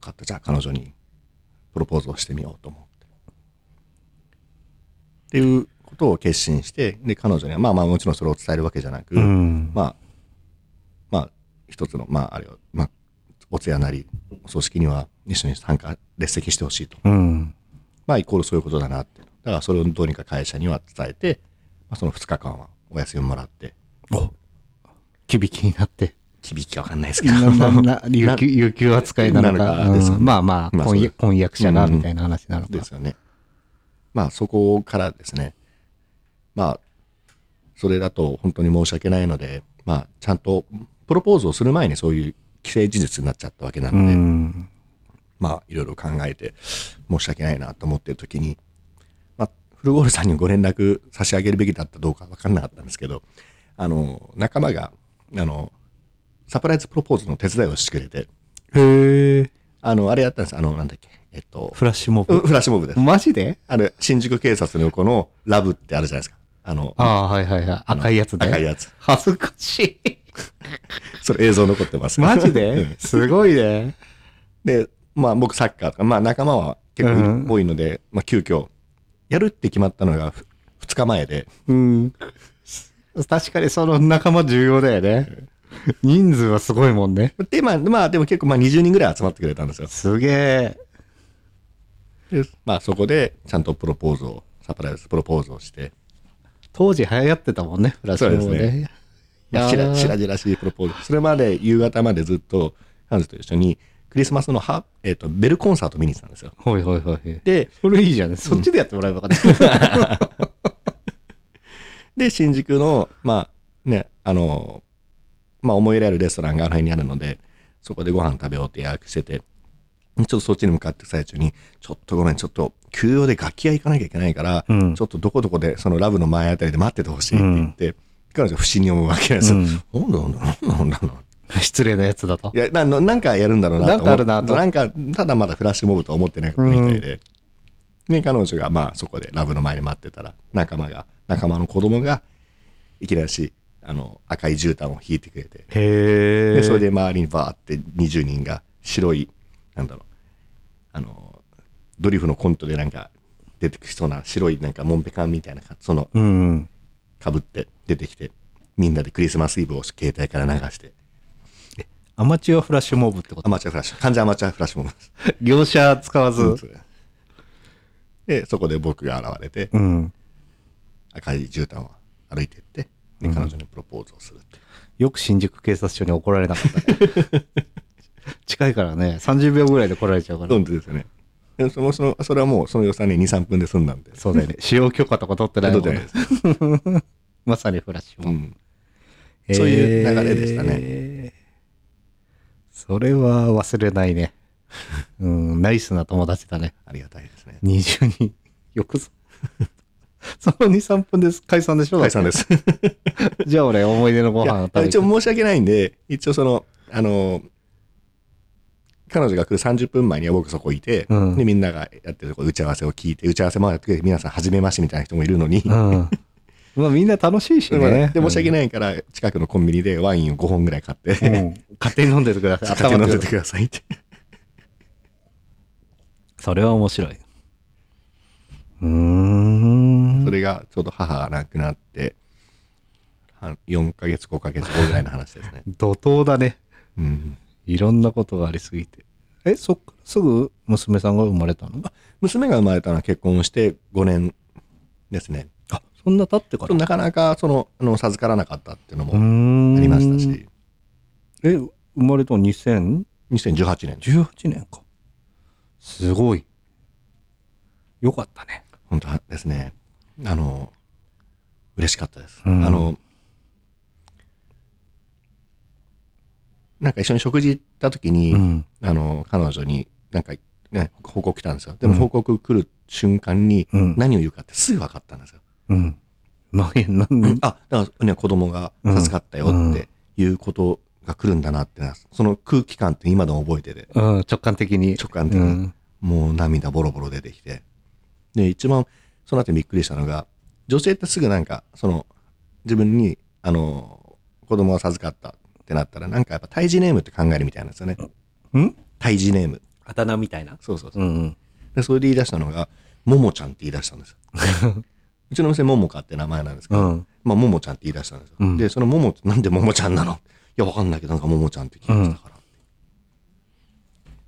買ったじゃあ彼女にプロポーズをしてみようと思って。っていうことを決心して、で、彼女には、まあまあもちろんそれを伝えるわけじゃなく、うん。まあ、まあ、一つの、まあ、あれは、まあ、お通夜なり、お葬式には一緒に参加、列席してほしいと。うん。まあ、イコールそういうことだなって。だから、それをどうにか会社には伝えて、まあ、その2日間はお休みもらって、お響きになって。響きわかんないですけど、有給、有給扱いなのか。なのかですよねうんまあまあ、婚約婚約者が、みたいな話なのか。ですよね。まあ、そこからですね、まあ、それだと本当に申し訳ないので、まあ、ちゃんと、プロポーズをする前にそういう既成事実になっちゃったわけなうので、ん。まあ、いろいろ考えて、申し訳ないなと思ってる時に、まあ、フルゴールさんにご連絡差し上げるべきだったどうか分かんなかったんですけど、あの、仲間が、あの、サプライズプロポーズの手伝いをしてくれて、へえ。あの、あれやったんです。あの、なんだっけ、えっと、フラッシュモブ。うんフラッシュモブです。マジで？あの、新宿警察の横のラブってあるじゃないですか。あの、ああ、はいはいはい。赤いやつで。赤いやつ。恥ずかしい。それ映像残ってます。マジうんですごいね。で、まあ僕サッカーとか、まあ仲間は結構多いので、まあ急遽、やるって決まったのがふ2日前で、うん。確かにその仲間重要だよね。人数はすごいもんね。で、まあ、まあでも結構まあ20人ぐらい集まってくれたんですよ。すげえ。でまあそこでちゃんとプロポーズを、サプライズプロポーズをして、当時流行ってたもんね、フラッシュモブそうですね。まあ、しらしらじらしいプロポーズ。それまで夕方までずっと彼女と一緒にクリスマスのハ、えっとベルコンサート見に行ってたんですよ。ほいほいほい。で、それいいじゃん。そっちでやってもらえばよかった。で、新宿の、まあね、あの、まあ思い入れあるレストランがあの辺にあるので、そこでご飯食べようって予約してて、ちょっとそっちに向かってる最中に、ちょっとごめん、ちょっと休養で楽器屋行かなきゃいけないから、うん。ちょっとどこどこでそのラブの前あたりで待っててほしいって言って、彼女不審に思うわけですよ。うん。なんだなんだなんだなんだ。失礼なやつだと？い。や、なのなんかやるんだろうなと思なんかあるなと？なんか、ただまだフラッシュモブとは思ってないみたいで。で、彼女がまあそこでラブの前に待ってたら、仲間が、仲間の子供が、いきなりし、あの、赤い絨毯を引いてくれて、へえ。で、それで周りにバーって20人が白い、なんだろう、あの、ドリフのコントでなんか出てきそうな白いなんかモンペカンみたいなか、その、うん。かぶって出てきて、みんなでクリスマスイブを携帯から流して、アマチュアフラッシュモブってこと？アマチュアフラッシュ、完全アマチュアフラッシュモブです。業者使わず？で、そこで僕が現れて、うん。赤い絨毯を歩いてって、で、彼女にプロポーズをするって。よく新宿警察署に怒られなかったね。近いからね、30秒ぐらいで来られちゃうから。本当ですよね。でそのそのそれはもうその予算に2、3分で済んだんで。そうだよね。使用許可とか取ってないもんね。まさにフラッシュモブ。うん。そういう流れでしたね。ね。それは忘れないね。うん、ナイスな友達だね。ありがたいですね。20人。よくぞ。その2、3分です。解散でしょ？解散です。じゃあ俺思い出のご飯を食べて一応申し訳ないんで、一応その、あの、彼女が来る30分前には僕そこいて、うんで、みんながやってるこう打ち合わせを聞いて、打ち合わせもやってくれて、皆さん初めましてみたいな人もいるのに、うん。まあみんな楽しいしでもね。で申し訳い。ないから、近くのコンビニでワインを5本ぐらい買って、うん。勝手に飲んでてください。買って飲んでててくださいって。それは面白い。うーん。それがちょうど母が亡くなって、は4ヶ月、5ヶ月後ぐらいの話ですね。怒涛だね。うん、いろんなことがありすぎて。え、そっからすぐ娘さんが生まれたの？娘が生まれたのは結婚して5年ですね。あ、そんな経ってから？なかなかそのあの授からなかったっていうのもんありましたし、え、生まれたの2018 2018年、年か。すごい。よかったね。本当ですね、あの、嬉しかったです。うんあの、なんか一緒に食事行った時に、うん。あの、彼女になんか、ね、報告来たんですよ。でも報告来る瞬間にうん何を言うかってすぐ分かったんですよ。うん。な、なん、あ、だから、ね、子供が授かったよっていうことが来るんだなってな、その空気感って今でも覚えてて、うん、直感的に。直感的にうん。もう涙ボロボロ出てきて。で、一番その後にびっくりしたのが、女性ってすぐなんか、その、自分に、あの、子供が授かったってなったら、なんかやっぱ胎児ネームって考えるみたいなんですよね。ん？胎児ネーム。あだ名みたいな？そうそうそう。うん。で、それで言い出したのが、ももちゃんって言い出したんですよ。うちの店、ももかって名前なんですけど、うん。まあ、ももちゃんって言い出したんですよ。うんで、そのもも、なんでももちゃんなの？いや、わかんないけど、なんかももちゃんって聞きましたから。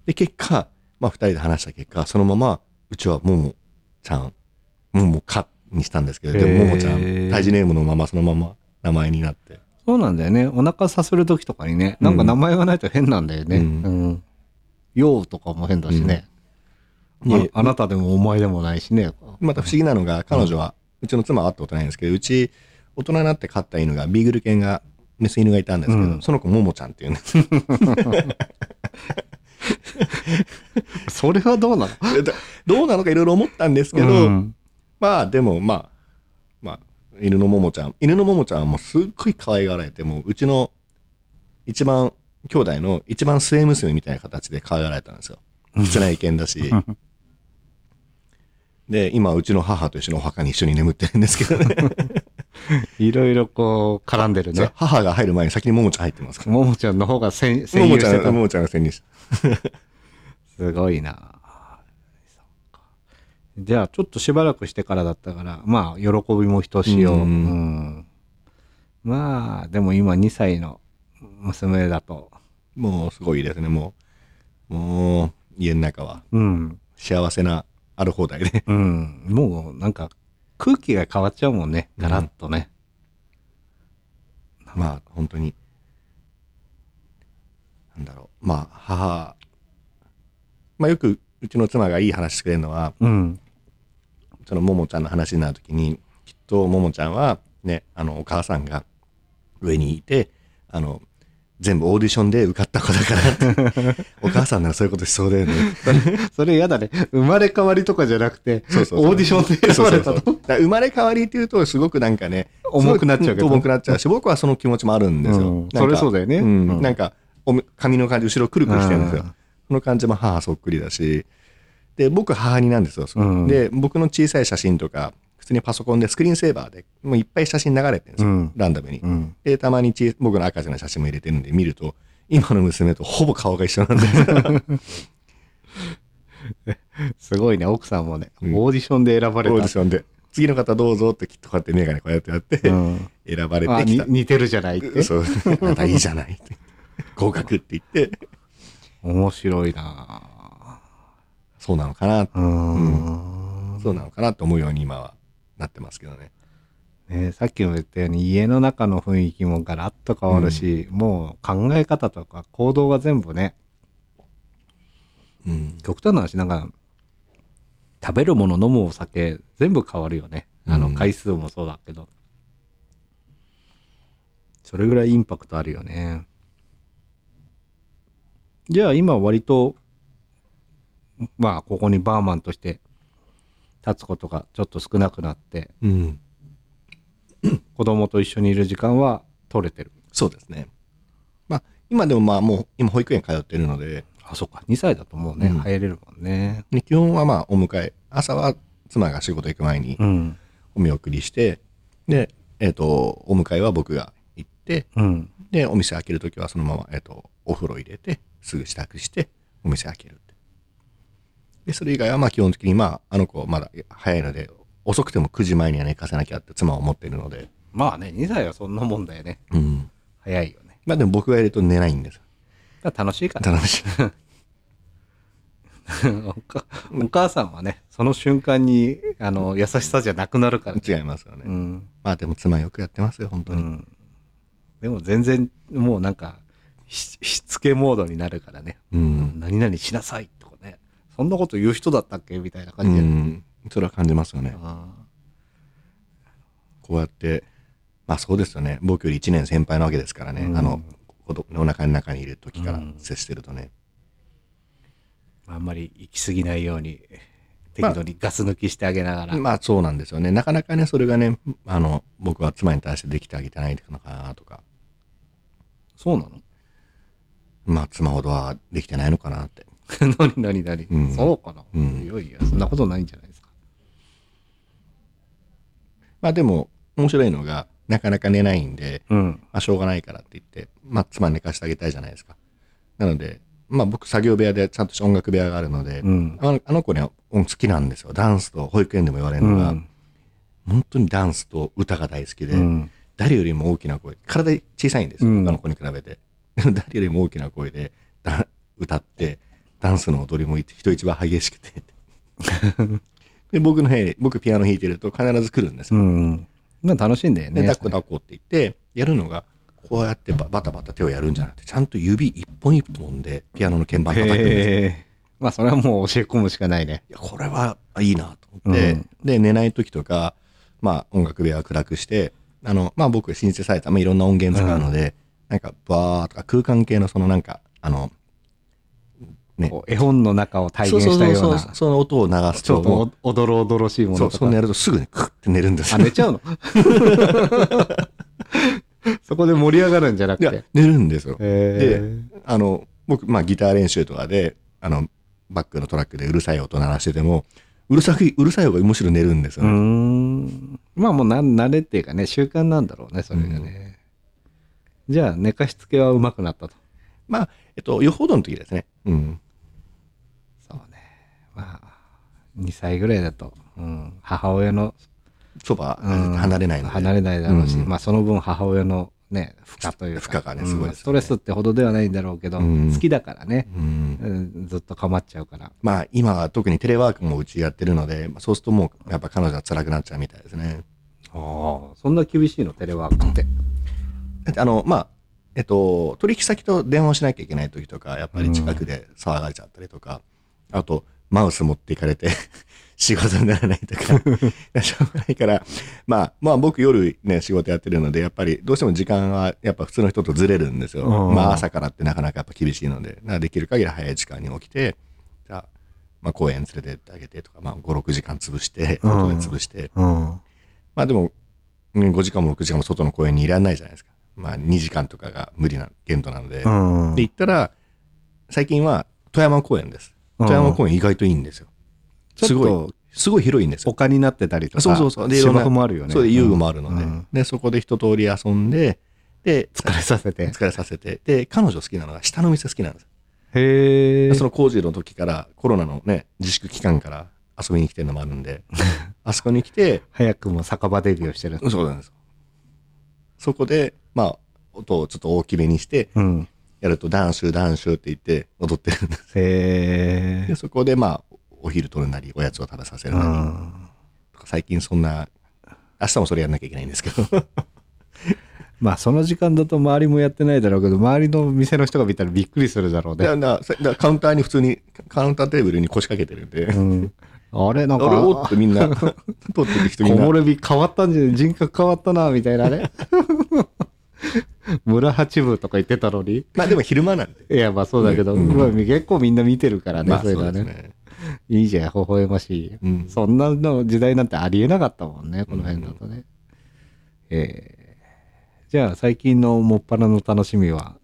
で、結果、まあ、二人で話した結果、そのまま、うちはももちゃん、ももかにしたんですけど、でもももちゃん、胎児ネームのままそのまま名前になって。そうなんだよね。お腹さするときとかにね、なんか名前がないと変なんだよね。ううんん。ようとかも変だしね。うんねああなたでもお前でもないしね。また不思議なのが、彼女は、うちの妻は会ったことないんですけど、うち、大人になって飼った犬が、ビーグル犬が、メス犬がいたんですけど、うんその子、ももちゃんっていうんです。それはどうなの？だどうなのかいろいろ思ったんですけど、うんまあでもまあ、まあ、犬のももちゃん、犬のももちゃんはもうすっごい可愛がられて、もううちの一番、兄弟の一番末娘みたいな形で可愛がられたんですよ。室内犬だし。で、今、うちの母と一緒にお墓に一緒に眠ってるんですけどね。いろいろこう絡んでるね。母が入る前に先にももちゃん入ってますから。ももちゃんの方が先も占もちゃん、も。もちゃんが先にした。すごいな。じゃあ、ちょっとしばらくしてからだったから、まあ、喜びもひとしお。う。まあ、でも今2歳の娘だと、もうすごいですね、もう。もう、家の中はうん。幸せな、ある放題で。うん。もう、なんか、空気が変わっちゃうもんね。ガラッとね。まあ、本当に、なんだろう。まあ、母、まあよくうちの妻がいい話してくれるのは、うん。そのももちゃんの話になるときに、きっとももちゃんは、ね、あの、お母さんが上にいて、あの、全部オーディションで受かった子だからって、お母さんならそういうことしそうだよね。それ嫌だね。生まれ変わりとかじゃなくて、そうそうそうオーディションで選ばれたと？生まれ変わりっていうと、すごくなんかね、重くなっちゃうけど重くなっちゃうし、僕はその気持ちもあるんですよ。うんそれそうだよねうんうんなんか、髪の感じ、後ろくるくるしてるんですようん。その感じも母そっくりだし、で、僕母になんですよ。うんで、僕の小さい写真とか、普通にパソコンでスクリーンセーバーで、もういっぱい写真流れてるんですよ。うんランダムに。うん。で、たまにち僕の赤ちゃんの写真も入れてるんで見ると、今の娘とほぼ顔が一緒なんで、すごいね、奥さんもね、うんオーディションで選ばれオーディた。ションで、次の方どうぞってきっとこうやってメガネこうやってやって、うん選ばれあてきた。に似てるじゃないって。そう、あなたいいじゃないって。合格って言って、面白いなそうなのかな、うーん。そうなのかなって思うように今はなってますけどね。ね、さっきも言ったように家の中の雰囲気もガラッと変わるし、もう考え方とか行動が全部ね、うん。極端な話、なんか、食べるもの飲むお酒全部変わるよね。あのうん回数もそうだけど。それぐらいインパクトあるよね。じゃあ今割と、まあここにバーマンとして立つことがちょっと少なくなって、うん。子供と一緒にいる時間は取れてる。そうですね。まあ、今でもまあもう、今保育園通ってるので、あ、そっか。2歳だともうね、うん入れるもんね。で基本はまあお迎え、朝は妻が仕事行く前にうん。お見送りして、で、えっ、と、お迎えは僕が行って、うん。で、お店開けるときはそのまま、えっ、と、お風呂入れて、すぐ支度して、お店開ける。で、それ以外はまあ基本的にまあ、あの子まだ早いので、遅くても9時前には寝かせなきゃって妻は思っているので、まあね、2歳はそんなもんだよね。うん。早いよね。まあでも僕がいると寝ないんです。楽しいから、楽しい。お母さんはね、その瞬間に、あの、優しさじゃなくなるから。違いますよね。うん。まあでも妻よくやってますよ、本当に。うん。でも全然、もうなんか、ししつけモードになるからね。うん。何々しなさい。そんなこと言う人だったっけ？みたいなう感じで。ん。それは感じますよね。あこうやって、まあそうですよね。僕より1年先輩なわけですからね。うんあの、お腹の中にいる時から接してるとね。ーあんまり行き過ぎないように、適度にガス抜きしてあげながら。まあそうなんですよね。なかなかね、それがね、あの、僕は妻に対してできてあげてないのかなとか、そうなの？まあ妻ほどはできてないのかなって。何何何、うんそうかな、うんいやいや、そんなことないんじゃないですか。まあでも、面白いのが、なかなか寝ないんで、うん。まあしょうがないからって言って、まあ妻に寝かしてあげたいじゃないですか。なので、まあ僕作業部屋でちゃんとした音楽部屋があるので、うん。あのあの子ね、音好きなんですよ。ダンスと保育園でも言われるのが、うん本当にダンスと歌が大好きで、うん誰よりも大きな声、体小さいんですよ、うん他の子に比べて。誰よりも大きな声でだ歌って、ダンスの踊りも人一番激しくて。で、僕の部屋に、僕ピアノ弾いてると必ず来るんですよ。うん。まあ楽しいんだよで、ね。抱っこ抱っこって言って、やるのが、こうやってババタバタ手をやるんじゃなくて、ちゃんと指一本一本でピアノの鍵盤叩くんですよ。まあそれはもう教え込むしかないね。いや、これはいいなと思って、うんで、寝ない時とか、まあ、音楽部屋は暗くして、あの、まあ僕、シンセサイザー、まあいろんな音源使うので、なんか、バーとか空間系のそのなんか、あの、ね。絵本の中を体現したような。その音を流すちょと、っとおどろおどろしいものとか。そんなやるとすぐにクッて寝るんですあ、よ。寝ちゃうの？そこで盛り上がるんじゃなくて？、寝るんですよ。へで、あの、僕、まあギター練習とかで、あの、バックのトラックでうるさい音鳴らしてても、うるさく、うるさい方がむしろ寝るんですよね。ん。まあもうな慣れっていうかね、習慣なんだろうね、それがね。じゃあ、寝かしつけはうまくなったと。まあ、えっと、よほどの時ですね。うん。あ、2歳ぐらいだと、うん、母親の、そば、うん離れないので。離れないだろうし、うんまあその分母親のね、負荷というか。負荷がねうんすごいねストレスってほどではないんだろうけど、うん好きだからね、うんうんずっと構っちゃうから。まあ、今は特にテレワークもうちやってるので、まあそうするともう、やっぱ彼女は辛くなっちゃうみたいですね。ああ、そんな厳しいの、テレワークって。だってあの、まあ、えっと、取引先と電話をしなきゃいけない時とか、やっぱり近くで騒がれちゃったりとか、あと、マウス持っていかれて、仕事にならないとか、しょうがないから、まあ、まあ僕夜ね、仕事やってるので、やっぱりどうしても時間はやっぱ普通の人とずれるんですよ。うんまあ朝からってなかなかやっぱ厳しいので、できる限り早い時間に起きて、じゃあ、まあ公園連れてってあげてとか、まあ5、6時間潰して、うん外で潰して、うん。まあでも、うん5時間も6時間も外の公園にいられないじゃないですか。まあ2時間とかが無理な限度なので。うん。で、行ったら、最近は富山公園です。うん富山公園意外といいんですよ。すごい、すごい広いんですよ。丘になってたりとか、そうそうそう。いろんな芝生もあるよね。そうで、遊具もあるので。うんで、そこで一通り遊んで、で、疲れさせて。疲れさせて。で、彼女好きなのが下の店好きなんです。へえ。その工事の時から、コロナのね、自粛期間から遊びに来てるのもあるんで、あそこに来て、早くも酒場デビューしてる。そうなんです。そこで、まあ、音をちょっと大きめにして、うん。やるとダンシュダンシュって言って踊ってるんです。へえで、。そこでまあ、お昼取るなり、おやつを食べさせるうなり、最近そんな、明日もそれやんなきゃいけないんですけど、まあその時間だと周りもやってないだろうけど、周りの店の人が見たらびっくりするだろうね。だだカウンターに普通に、カウンターテーブルに腰掛けてるんで、うん。あれなんあれおっかと、みんな、取ってる人みんな木漏、れ日変わったんじゃない？人格変わったな、みたいなね。村八部とか言ってたのに。まあでも昼間なんで。いや、まあそうだけど、結構みんな見てるからね、まあそういうのはね。いいじゃん、微笑ましい。うんそんなの時代なんてありえなかったもんね、この辺だとね。えーじゃあ最近のもっぱらの楽しみは、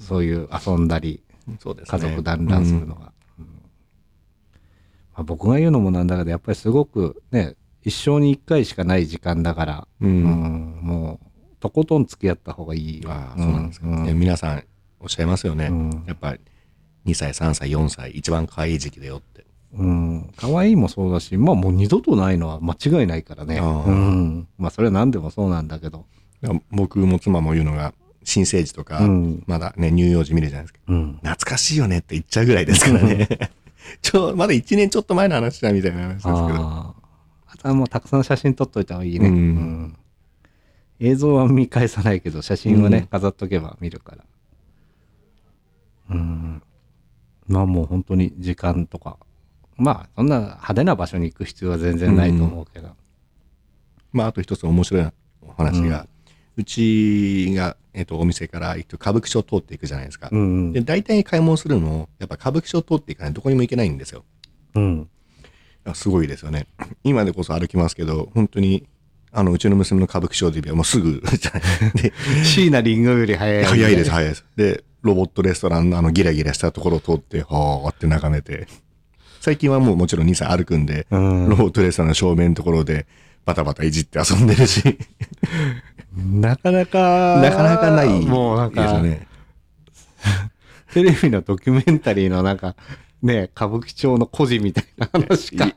そういう遊んだり、そうですね。家族団らんするのが。うんまあ、僕が言うのもなんだけど、やっぱりすごくね、一生に一回しかない時間だから、うん。うんもう、とことん付き合った方がいいよ。ああ、そうなんですか。皆さんおっしゃいますよね。うんやっぱり2歳、3歳、4歳、一番可愛い時期だよって。うん。可愛いもそうだし、まあもう二度とないのは間違いないからね。うん。まあそれは何でもそうなんだけど。僕も妻も言うのが、新生児とか、うんまだね、乳幼児見るじゃないですか。うん。懐かしいよねって言っちゃうぐらいですからね。ちょ、まだ1年ちょっと前の話だみたいな話ですけど。ああ。あとはもうたくさん写真撮っといた方がいいね。うんうん映像は見返さないけど、写真はね、うん飾っとけば見るから。うん。まあもう本当に時間とか。まあそんな派手な場所に行く必要は全然ないと思うけど。まあ、あと一つ面白いお話が、うちが、えっと、お店から行くと歌舞伎町を通っていくじゃないですか。うん。で、大体買い物するのも、やっぱ歌舞伎町を通っていかないとどこにも行けないんですよ。うん。あすごいですよね。今でこそ歩きますけど、本当に、あの、うちの娘の歌舞伎町で言えばもうすぐじゃない。で、椎名林檎より早い。早いです、早いです。で、ロボットレストランのあのギラギラしたところを通って、はーって眺めて。最近はもうもちろん2歳歩くんで、うんロボットレストランの正面のところでバタバタいじって遊んでるし、なかなか、なかなかないもうなんか。テレビのドキュメンタリーのなんか、ね、歌舞伎町の孤児みたいな話か。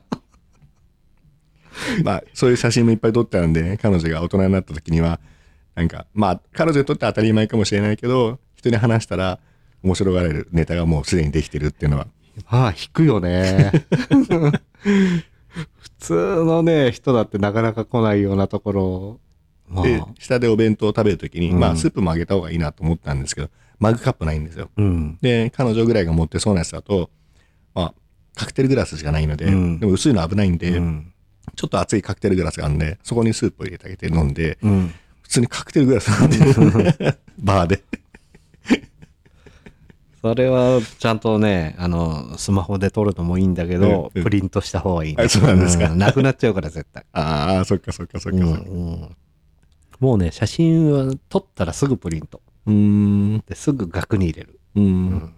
まあ、そういう写真もいっぱい撮ってあるんで、彼女が大人になった時には、なんか、まあ、彼女にとっては当たり前かもしれないけど、人に話したら面白がれるネタがもうすでにできてるっていうのは、まあ、引くよね。普通のね、人だってなかなか来ないようなところを。まあ、で、下でお弁当を食べる時に、うんまあ、スープもあげた方がいいなと思ったんですけど、マグカップないんですよ。うん。で、彼女ぐらいが持ってそうなやつだと、まあ、カクテルグラスしかないので、うんでも薄いの危ないんで、うん。ちょっと熱いカクテルグラスがあるんで、そこにスープを入れてあげて飲んで、うん。普通にカクテルグラス飲んでる バーで。それはちゃんとね、あの、スマホで撮るのもいいんだけど、うんうんプリントした方がいい、ねあそうなんですかなくなっちゃうから絶対。ああ、そっかそっかそっかうんそっか。うんもうね、写真は撮ったらすぐプリント。うーん。ですぐ額に入れる。う。うんん。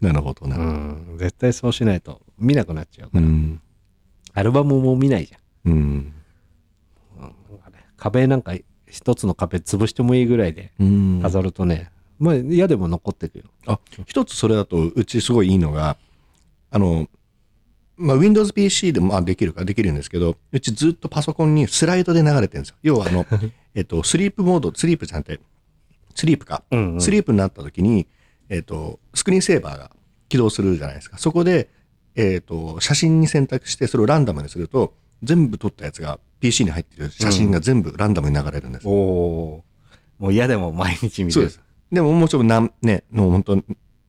なるほどな。うん。絶対そうしないと見なくなっちゃうから。うん。アルバムも見ないじうん。ゃん。うん壁なんか一つの壁潰してもいいぐらいでうん。飾るとね、まあ嫌でも残ってくよ。あ、一つそれだと、うちすごいいいのが、あの、まあ、Windows PC でもまあできるかできるんですけど、うちずっとパソコンにスライドで流れてるんですよ。要はあの、えっと、スリープモード、スリープじゃなくて、スリープか。うんうんスリープになった時に、えっと、スクリーンセーバーが起動するじゃないですか。そこで、えっと、写真に選択して、それをランダムにすると、全部撮ったやつが PC に入ってる写真が全部ランダムに流れるんです。おお。もう嫌でも毎日見てうです。でももちろんね、もう本当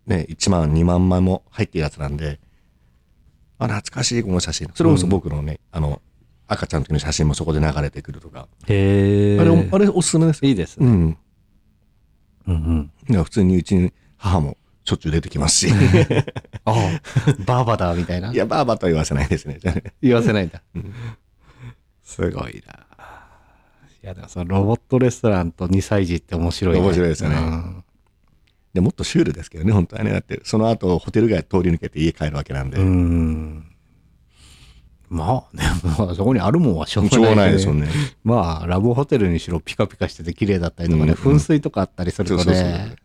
ね、1万、2万枚も入ってるやつなんで、あ、懐かしいこの写真。それこそ僕のね、あの、赤ちゃんの時の写真もそこで流れてくるとか。へえ。あれ、あれおすすめですよ。いいですね。うん。うんうん。普通にうちに母もしょっちゅう出てきますし。ああ、バーバだみたいな？いや、バーバとは言わせないですね。言わせないんだ。うんすごいな。いや、でもそのロボットレストランと2歳児って面白いね。面白いですよねうんでもっとシュールですけどね、本当はね。だって、その後、ホテル街通り抜けて家帰るわけなんで。うん。まあね、まあそこにあるもんはしょうがない、しょうがないですもんね。まあ、ラブホテルにしろピカピカしてて綺麗だったりとかね、うん噴水とかあったりするとそうそうそうね。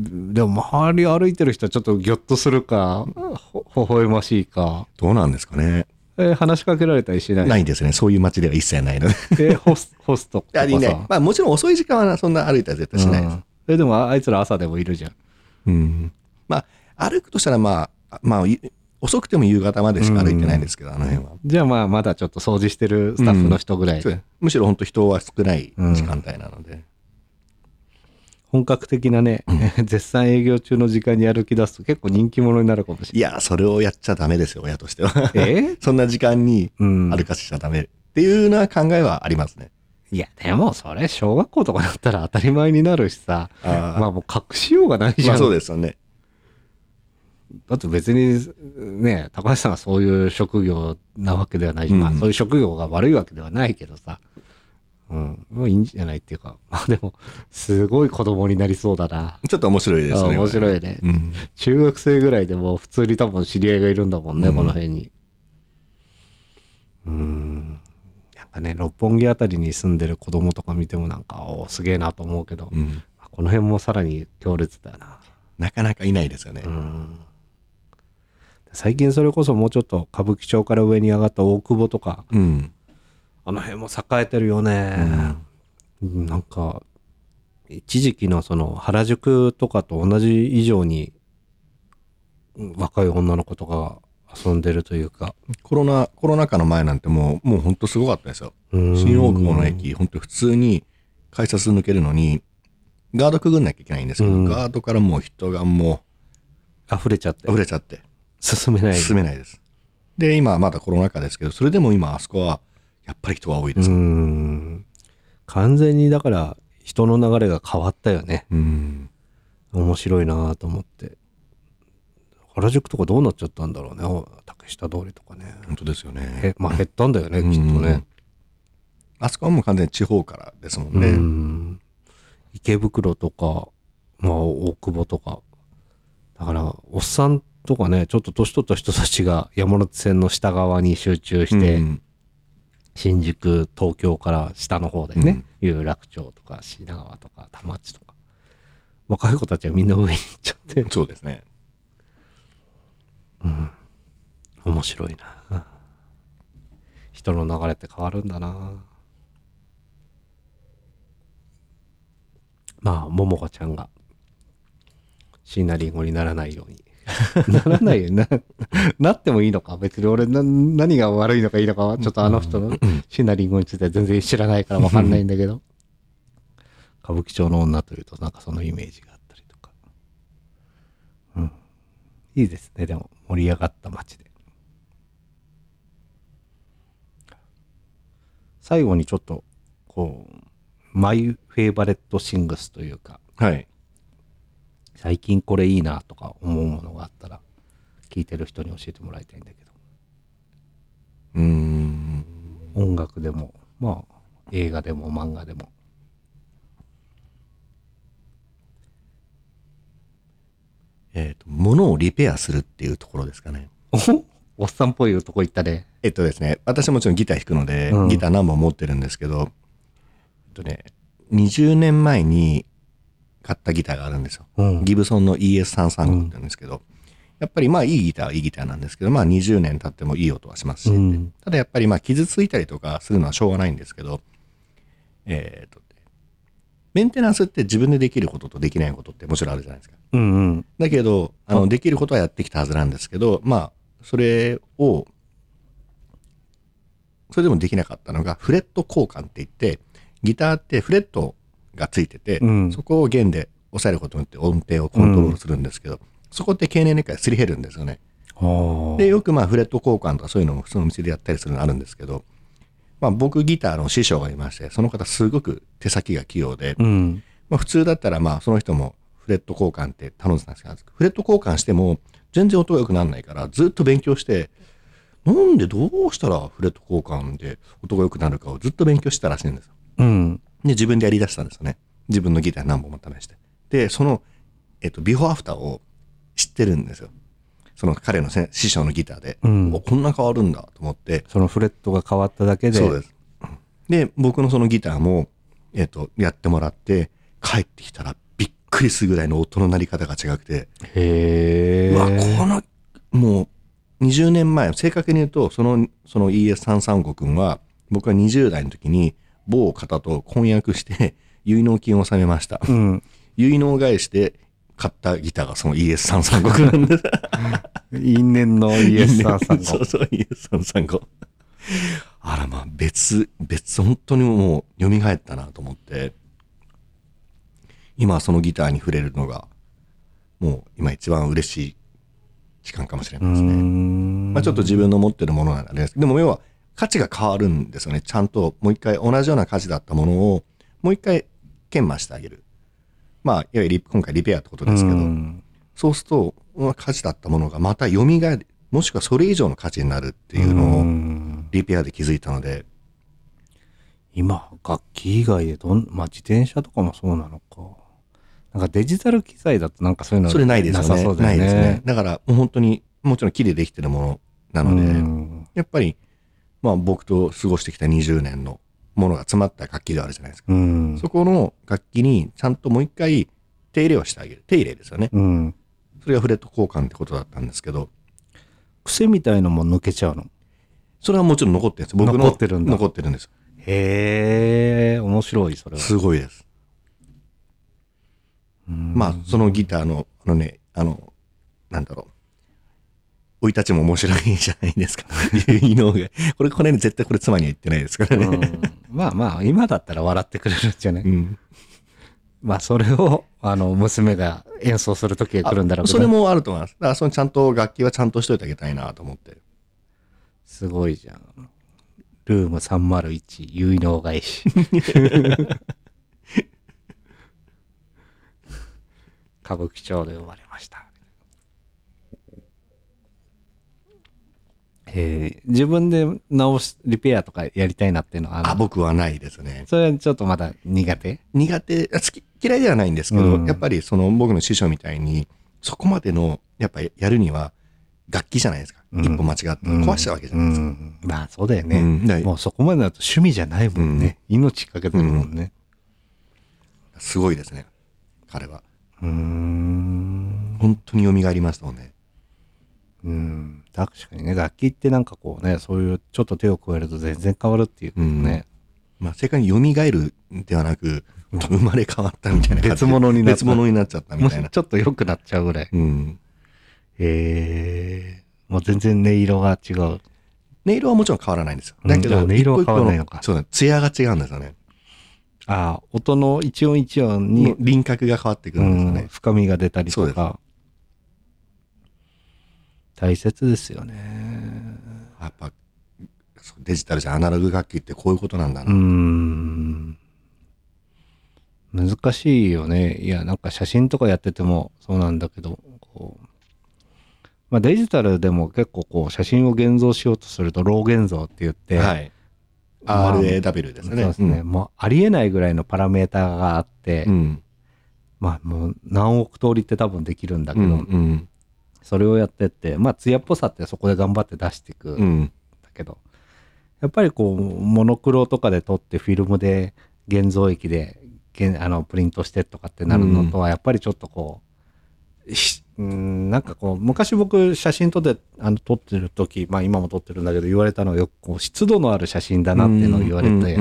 でも周り歩いてる人はちょっとギョッとするか、ほ微笑ましいか、どうなんですかね。えー話しかけられたりしない？ないですね。そういう街では一切ないので。えーホスホストとかさ。まあもちろん遅い時間はそんな歩いたら絶対しないです。うんえでもあいつら朝でもいるじゃん。うん。まあ、歩くとしたらまあ、まあ、い遅くても夕方までしか歩いてないんですけど、あの辺は。じゃあまあまだちょっと掃除してるスタッフの人ぐらい、そうですむしろ本当人は少ない時間帯なので。本格的なね、絶賛営業中の時間に歩き出すと結構人気者になるかもしれいや、それをやっちゃダメですよ、親としては。ない。え？そんな時間にうん歩かせちゃダメっていうのは考えはありますね。いや、でもそれ、小学校とかだったら当たり前になるしさ、あーまあもう隠しようがないじゃん。まあそうですよね。だって別に、ね、高橋さんがそういう職業なわけではないし、うんまあそういう職業が悪いわけではないけどさ、うん、もういいんじゃないっていうか、まあでも、すごい子供になりそうだな。ちょっと面白いですね。あ面白い。いね。うん。中学生ぐらいでもう普通に多分知り合いがいるんだもんね、うんこの辺に。うーん。やっぱね、六本木あたりに住んでる子供とか見てもなんか、おーすげえなと思うけど、うん。この辺もさらに強烈だよな。なかなかいないですよね。うん。最近それこそもうちょっと歌舞伎町から上に上がった大久保とか、うん。あの辺も栄えてるよね。なんか、一時期のその原宿とかと同じ以上にうん若い女の子とかが遊んでるというか。コロナ、コロナ禍の前なんてもう、もう本当すごかったですよ。新新大久保の駅、本当普通に改札抜けるのに、ガードくぐんなきゃいけないんですけど、うんガードからもう人がも溢れちゃってう溢れちゃって、進めない。進めないです。で、今はまだコロナ禍ですけど、それでも今あそこは、やっぱり人が多いでうす。ん。完全にだから人の流れが変わったよね。うん。面白いなと思って。原宿とかどうなっちゃったんだろうね。お竹下通りとかね。本当ですよねえ。まあ減ったんだよね、きっとうんね。あそこはもう完全に地方からですもんうね。ん。池袋とか、まあ大久保とか。だから、おっさんとかね、ちょっと年取った人たちが山手線の下側に集中して、うん新宿、東京から下の方でね、有楽町とか品川とか田町とか。若い子たちはみんな上に行っちゃって、そうですね。面白いな。人の流れって変わるんだな。まあ、ももかちゃんが、椎名林檎にならないように。ならないよな。なってもいいのか？別に俺な、何が悪いのかいいのかは、ちょっとあの人の椎名林檎については全然知らないからわかんないんだけど。歌舞伎町の女というと、なんかそのイメージがあったりとか。うん。いいですね、でも、盛り上がった街で。最後にちょっと、こう、マイフェイバレットシングスというか、はい。最近これいいなとか思うものがあったら、聞いてる人に教えてもらいたいんだけど。うーん。音楽でも、まあ、映画でも漫画でも。えっ、と、物をリペアするっていうところですかね。おおっさんっぽいとこ行ったね。えっとですね、私もちろんギター弾くので、うんギター何本持ってるんですけど、えっとね、20年前に買ったギターがあるんですよ。うんギブソンの ES335 って言うんですけど、やっぱりまあいいギターはいいギターなんですけど、まあ20年経ってもいい音はしますし、うんただやっぱりまあ傷ついたりとかするのはしょうがないんですけど、えっと、メンテナンスって自分でできることとできないことってもちろんあるじゃないですか。うんうん。だけど、あの、できることはやってきたはずなんですけど、まあ、それを、それでもできなかったのが、フレット交換って言って、ギターってフレットがついてて、うんそこを弦で押さえることによって音程をコントロールするんですけど、そこって経年年間すり減るんですよね。はあ。で、よくまあ、フレット交換とかそういうのも普通の店でやったりするのあるんですけど、まあ、僕ギターの師匠がいまして、その方すごく手先が器用で、うん。まあ、普通だったらまあその人もフレット交換って頼んでたんですけど、フレット交換しても全然音が良くならないからずっと勉強して、なんでどうしたらフレット交換で音が良くなるかをずっと勉強してたらしいんですよ。うん。で、自分でやり出したんですよね。自分のギター何本も試して。で、その、えっと、ビフォーアフターを知ってるんですよ。その彼のせ師匠のギターで、うんおこんな変わるんだと思って、そのフレットが変わっただけで。そうです。で、僕のそのギターも、えっ、と、やってもらって、帰ってきたらびっくりするぐらいの音の鳴り方が違くて、へえ。うわ、この、もう、20年前、正確に言うと、その、その ES335 君は、僕が20代の時に、某方と婚約して、結納金を納めました。うん。結納返して買ったギターがその ES335 君なんです。因縁のそう ES335。そう、ES335。あらまあ、別、別、本当にもう、蘇ったなと思って、今はそのギターに触れるのが、もう今一番嬉しい時間かもしれうないですね。ん。まあちょっと自分の持ってるものなんですでも要は、価値が変わるんですよね。ちゃんともう一回同じような価値だったものをもう一回研磨してあげる。まあ、いわゆるリ今回リペアってことですけど、うんそうすると、まあ価値だったものがまた蘇る、もしくはそれ以上の価値になるっていうのうをんリペアで気づいたので、今、楽器以外でどん、まあ自転車とかもそうなのか。なんかデジタル機材だとなんかそういうのそれないですよね。さそうだよね。ないですね。だからもう本当に、もちろん木でできてるものなので、うんやっぱり、まあ僕と過ごしてきた20年のものが詰まった楽器ではあるじゃないですか。うん。そこの楽器にちゃんともう一回手入れをしてあげる。手入れですよね。うん。それがフレット交換ってことだったんですけど、癖みたいのも抜けちゃうの？それはもちろん残ってるんです。僕の残ってるんだ残ってるんです。へえ、面白い、それは。すごいです。うんまあ、そのギターの、あのね、あの、なんだろう。生い立ちも面白いじゃないですか。いうのが。これ、これね、絶対これ妻には言ってないですからね。うんまあまあ、今だったら笑ってくれるんじゃない、うん。まあ、それを、あの、娘が演奏する時が来るんだろうけど。それもあると思います。だから、そのちゃんと楽器はちゃんとしといてあげたいなと思って。すごいじゃん。ルーム301、結納返し。歌舞伎町で生まれました。えー自分で直し、リペアとかやりたいなっていうのはあ僕はないですね。それはちょっとまだ苦手？苦手、あ好き、嫌いではないんですけど、うんやっぱりその僕の師匠みたいに、そこまでの、やっぱりやるには、楽器じゃないですか。うん一歩間違ったら壊しちゃうわけじゃないですか。うんまあそうだよね。うんだからもうそこまでだと趣味じゃないもんね。命かけてるもんね。すごいですね。彼は。うーん。本当に蘇りましたもんね。うん。確かにね、楽器ってなんかこうね、そういうちょっと手を加えると全然変わるっていうかね。まあ、正確に蘇るではなく、生まれ変わったみたいな。別物になった別物になっちゃったみもたいな。しちょっと良くなっちゃうぐらい。うん。へえ。もう全然音色が違う。音色はもちろん変わらないんですよ。うんだけど、あ音色は変わらないのかそうだ、艶が違うんですよね。ああ、音の一音一音に、輪郭が変わってくうるんですよん、ね。深みが出たりとか。大切ですよね。やっぱ、デジタルじゃアナログ楽器ってこういうことなんだうな。ん。難しいよね。いや、なんか写真とかやっててもそうなんだけど、こう、まあデジタルでも結構こう写真を現像しようとするとロー現像って言って、はい。まあ RAW ですね。そうですね、もうありえないぐらいのパラメーターがあって、うん。うん。まあもう何億通りって多分できるんだけど、うん。うん。それをやってって、まあ艶っぽさってそこで頑張って出していくうんん。だけど、やっぱりこう、モノクロとかで撮ってフィルムで現像液で現あのプリントしてとかってなるのとは、やっぱりちょっとこう、ひうん、なんかこう、昔僕写真撮って、あの撮ってる時、まあ今も撮ってるんだけど言われたのはよくこう、湿度のある写真だなっていうのを言われて、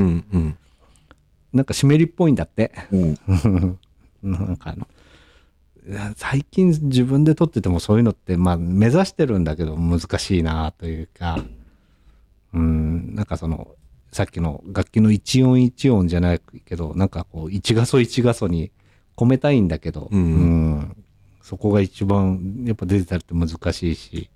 なんか湿りっぽいんだって。うん。なんかあの、最近自分で撮っててもそういうのって、まあ目指してるんだけど難しいなというか、うん、なんかその、さっきの楽器の一音一音じゃないけど、なんかこう、一画素一画素に込めたいんだけど、うんうんそこが一番、やっぱデジタルって難しいし、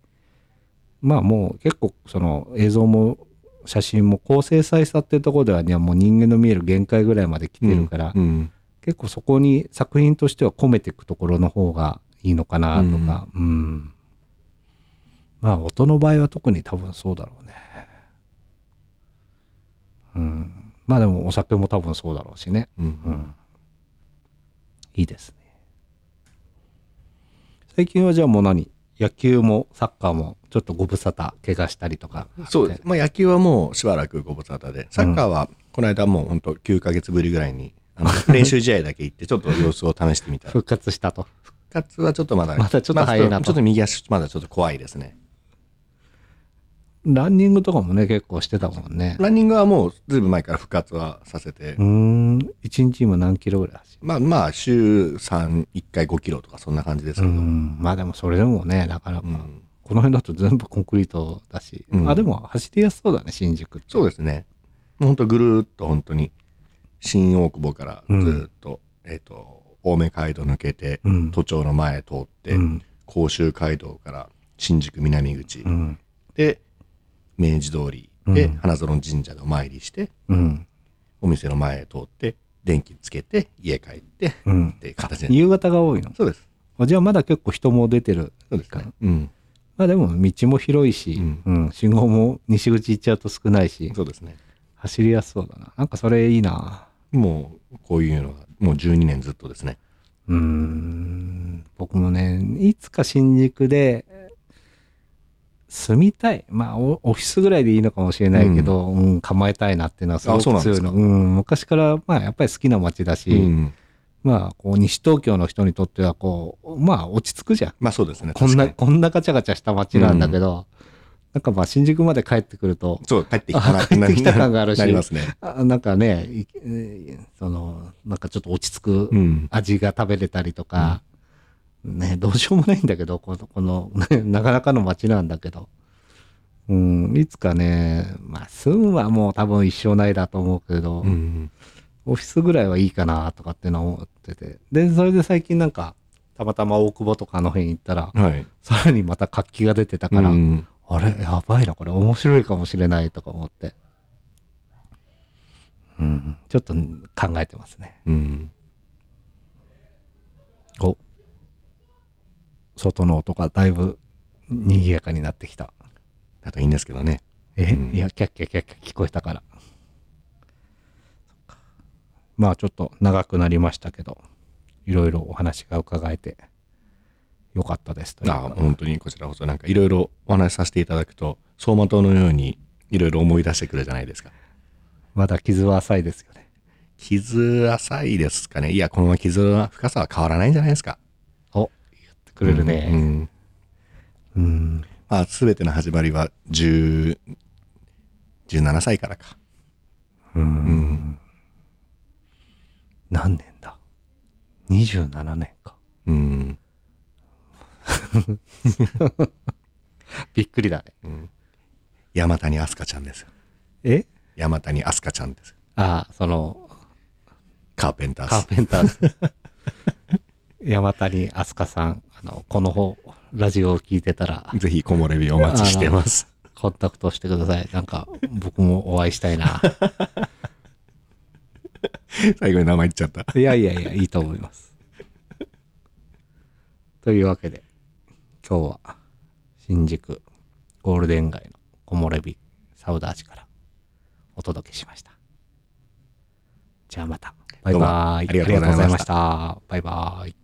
まあもう結構その映像も写真も高精細さっていうところでは、ね、もう人間の見える限界ぐらいまで来てるから、うん。結構そこに作品としては込めていくところの方がいいのかなとか、うん。まあ音の場合は特に多分そうだろうね。うん。まあでもお酒も多分そうだろうしね。うんうん。いいですね。最近はじゃあもう何？野球もサッカーもちょっとご無沙汰怪我したりとか。そうです。まあ野球はもうしばらくご無沙汰で、サッカーはこの間もう本当9ヶ月ぶりぐらいに、あ の練習試合だけ行ってちょっと様子を試してみたら。復活したと。復活はちょっとまだ、まだちょっと早いなとまあちょっと右足まだちょっと怖いですね。ランニングとかもね、結構してたもんね。ランニングはもうずいぶん前から復活はさせて、うーん。一日今何キロぐらい走る？まあまあ週3、1回5キロとかそんな感じですけど、うん。まあでもそれでもね、なかなか。うんこの辺だと全部コンクリートだし。うんあ、でも走りやすそうだね、新宿って。そうですね。もう本当ぐるーっと本当に、新大久保からずーっと、えっ、と、青梅街道抜けて、うん都庁の前通って、うん甲州街道から新宿南口、うん。で、明治通りで、うん花園神社でお参りして、うん。お店の前通って、電気つけて、家帰って、うんっ。ていう形で。夕方が多いの？そうです。あじゃあまだ結構人も出てる。そうですね。うん。まあでも道も広いし、うんうん、信号も西口行っちゃうと少ないし、そうですね。走りやすそうだな。なんかそれいいな。もう、こういうのが、もう12年ずっとですね。うーん。僕もね、いつか新宿で住みたい。まあオオフィスぐらいでいいのかもしれないけど、うん構えたいなっていうのはすごあそうく強いの。うん。昔からまあやっぱり好きな街だし、うん。まあこう西東京の人にとってはこう、まあ落ち着くじゃん。まあそうですね。こんな、こんなガチャガチャした街なんだけど、なんかまあ新宿まで帰ってくるとに、そう、帰ってきたなあ帰ってきた感があるしなりますね。あなんかね、その、なんかちょっと落ち着くうん。味が食べれたりとか、ね、どうしようもないんだけど、この、この、ね なかなかの街なんだけど、うん、いつかね、まあ、住むはもう多分一生ないだと思うけど、うん。オフィスぐらいはいいかなとかっていうのは思ってて、で、それで最近なんか、たまたま大久保とかあの辺行ったら、はい。さらにまた活気が出てたから、うんあれ、やばいな、これ面白いかもしれないとか思って。うん、ちょっと考えてますね。うん。お外の音がだいぶ賑やかになってきた。だといいんですけどね。え、うんいや、キャッキャキャッキャ聞こえたから。まあちょっと長くなりましたけど、いろいろお話が伺えてよかったですというあか本当にこちらこそなんかいろいろお話しさせていただくと、走馬灯のようにいろいろ思い出してくるじゃないですか。まだ傷は浅いですよね。傷浅いですかね。いや、このまま傷の深さは変わらないんじゃないですか。お、言ってくれるうんね。うん。まあ、すべての始まりは10 17歳からか。うん。何年だ ?27 年か。うん。びっくりだね。山谷飛鳥ちゃんですよ。え？山谷飛鳥ちゃんですよ。ああ、その、カーペンタカーーズ。ペンターズ。山谷飛鳥さん、あの、この方、ラジオを聞いてたら、ぜひ、木漏れ日お待ちしてます。コンタクトしてください。なんか、僕もお会いしたいな。最後に名前言っちゃった。いやいやいや、いいと思います。というわけで、今日は新宿ゴールデン街の木漏れ日サウダージからお届けしました。じゃあまた。バイバイ。ありがとうございました。バイバイ。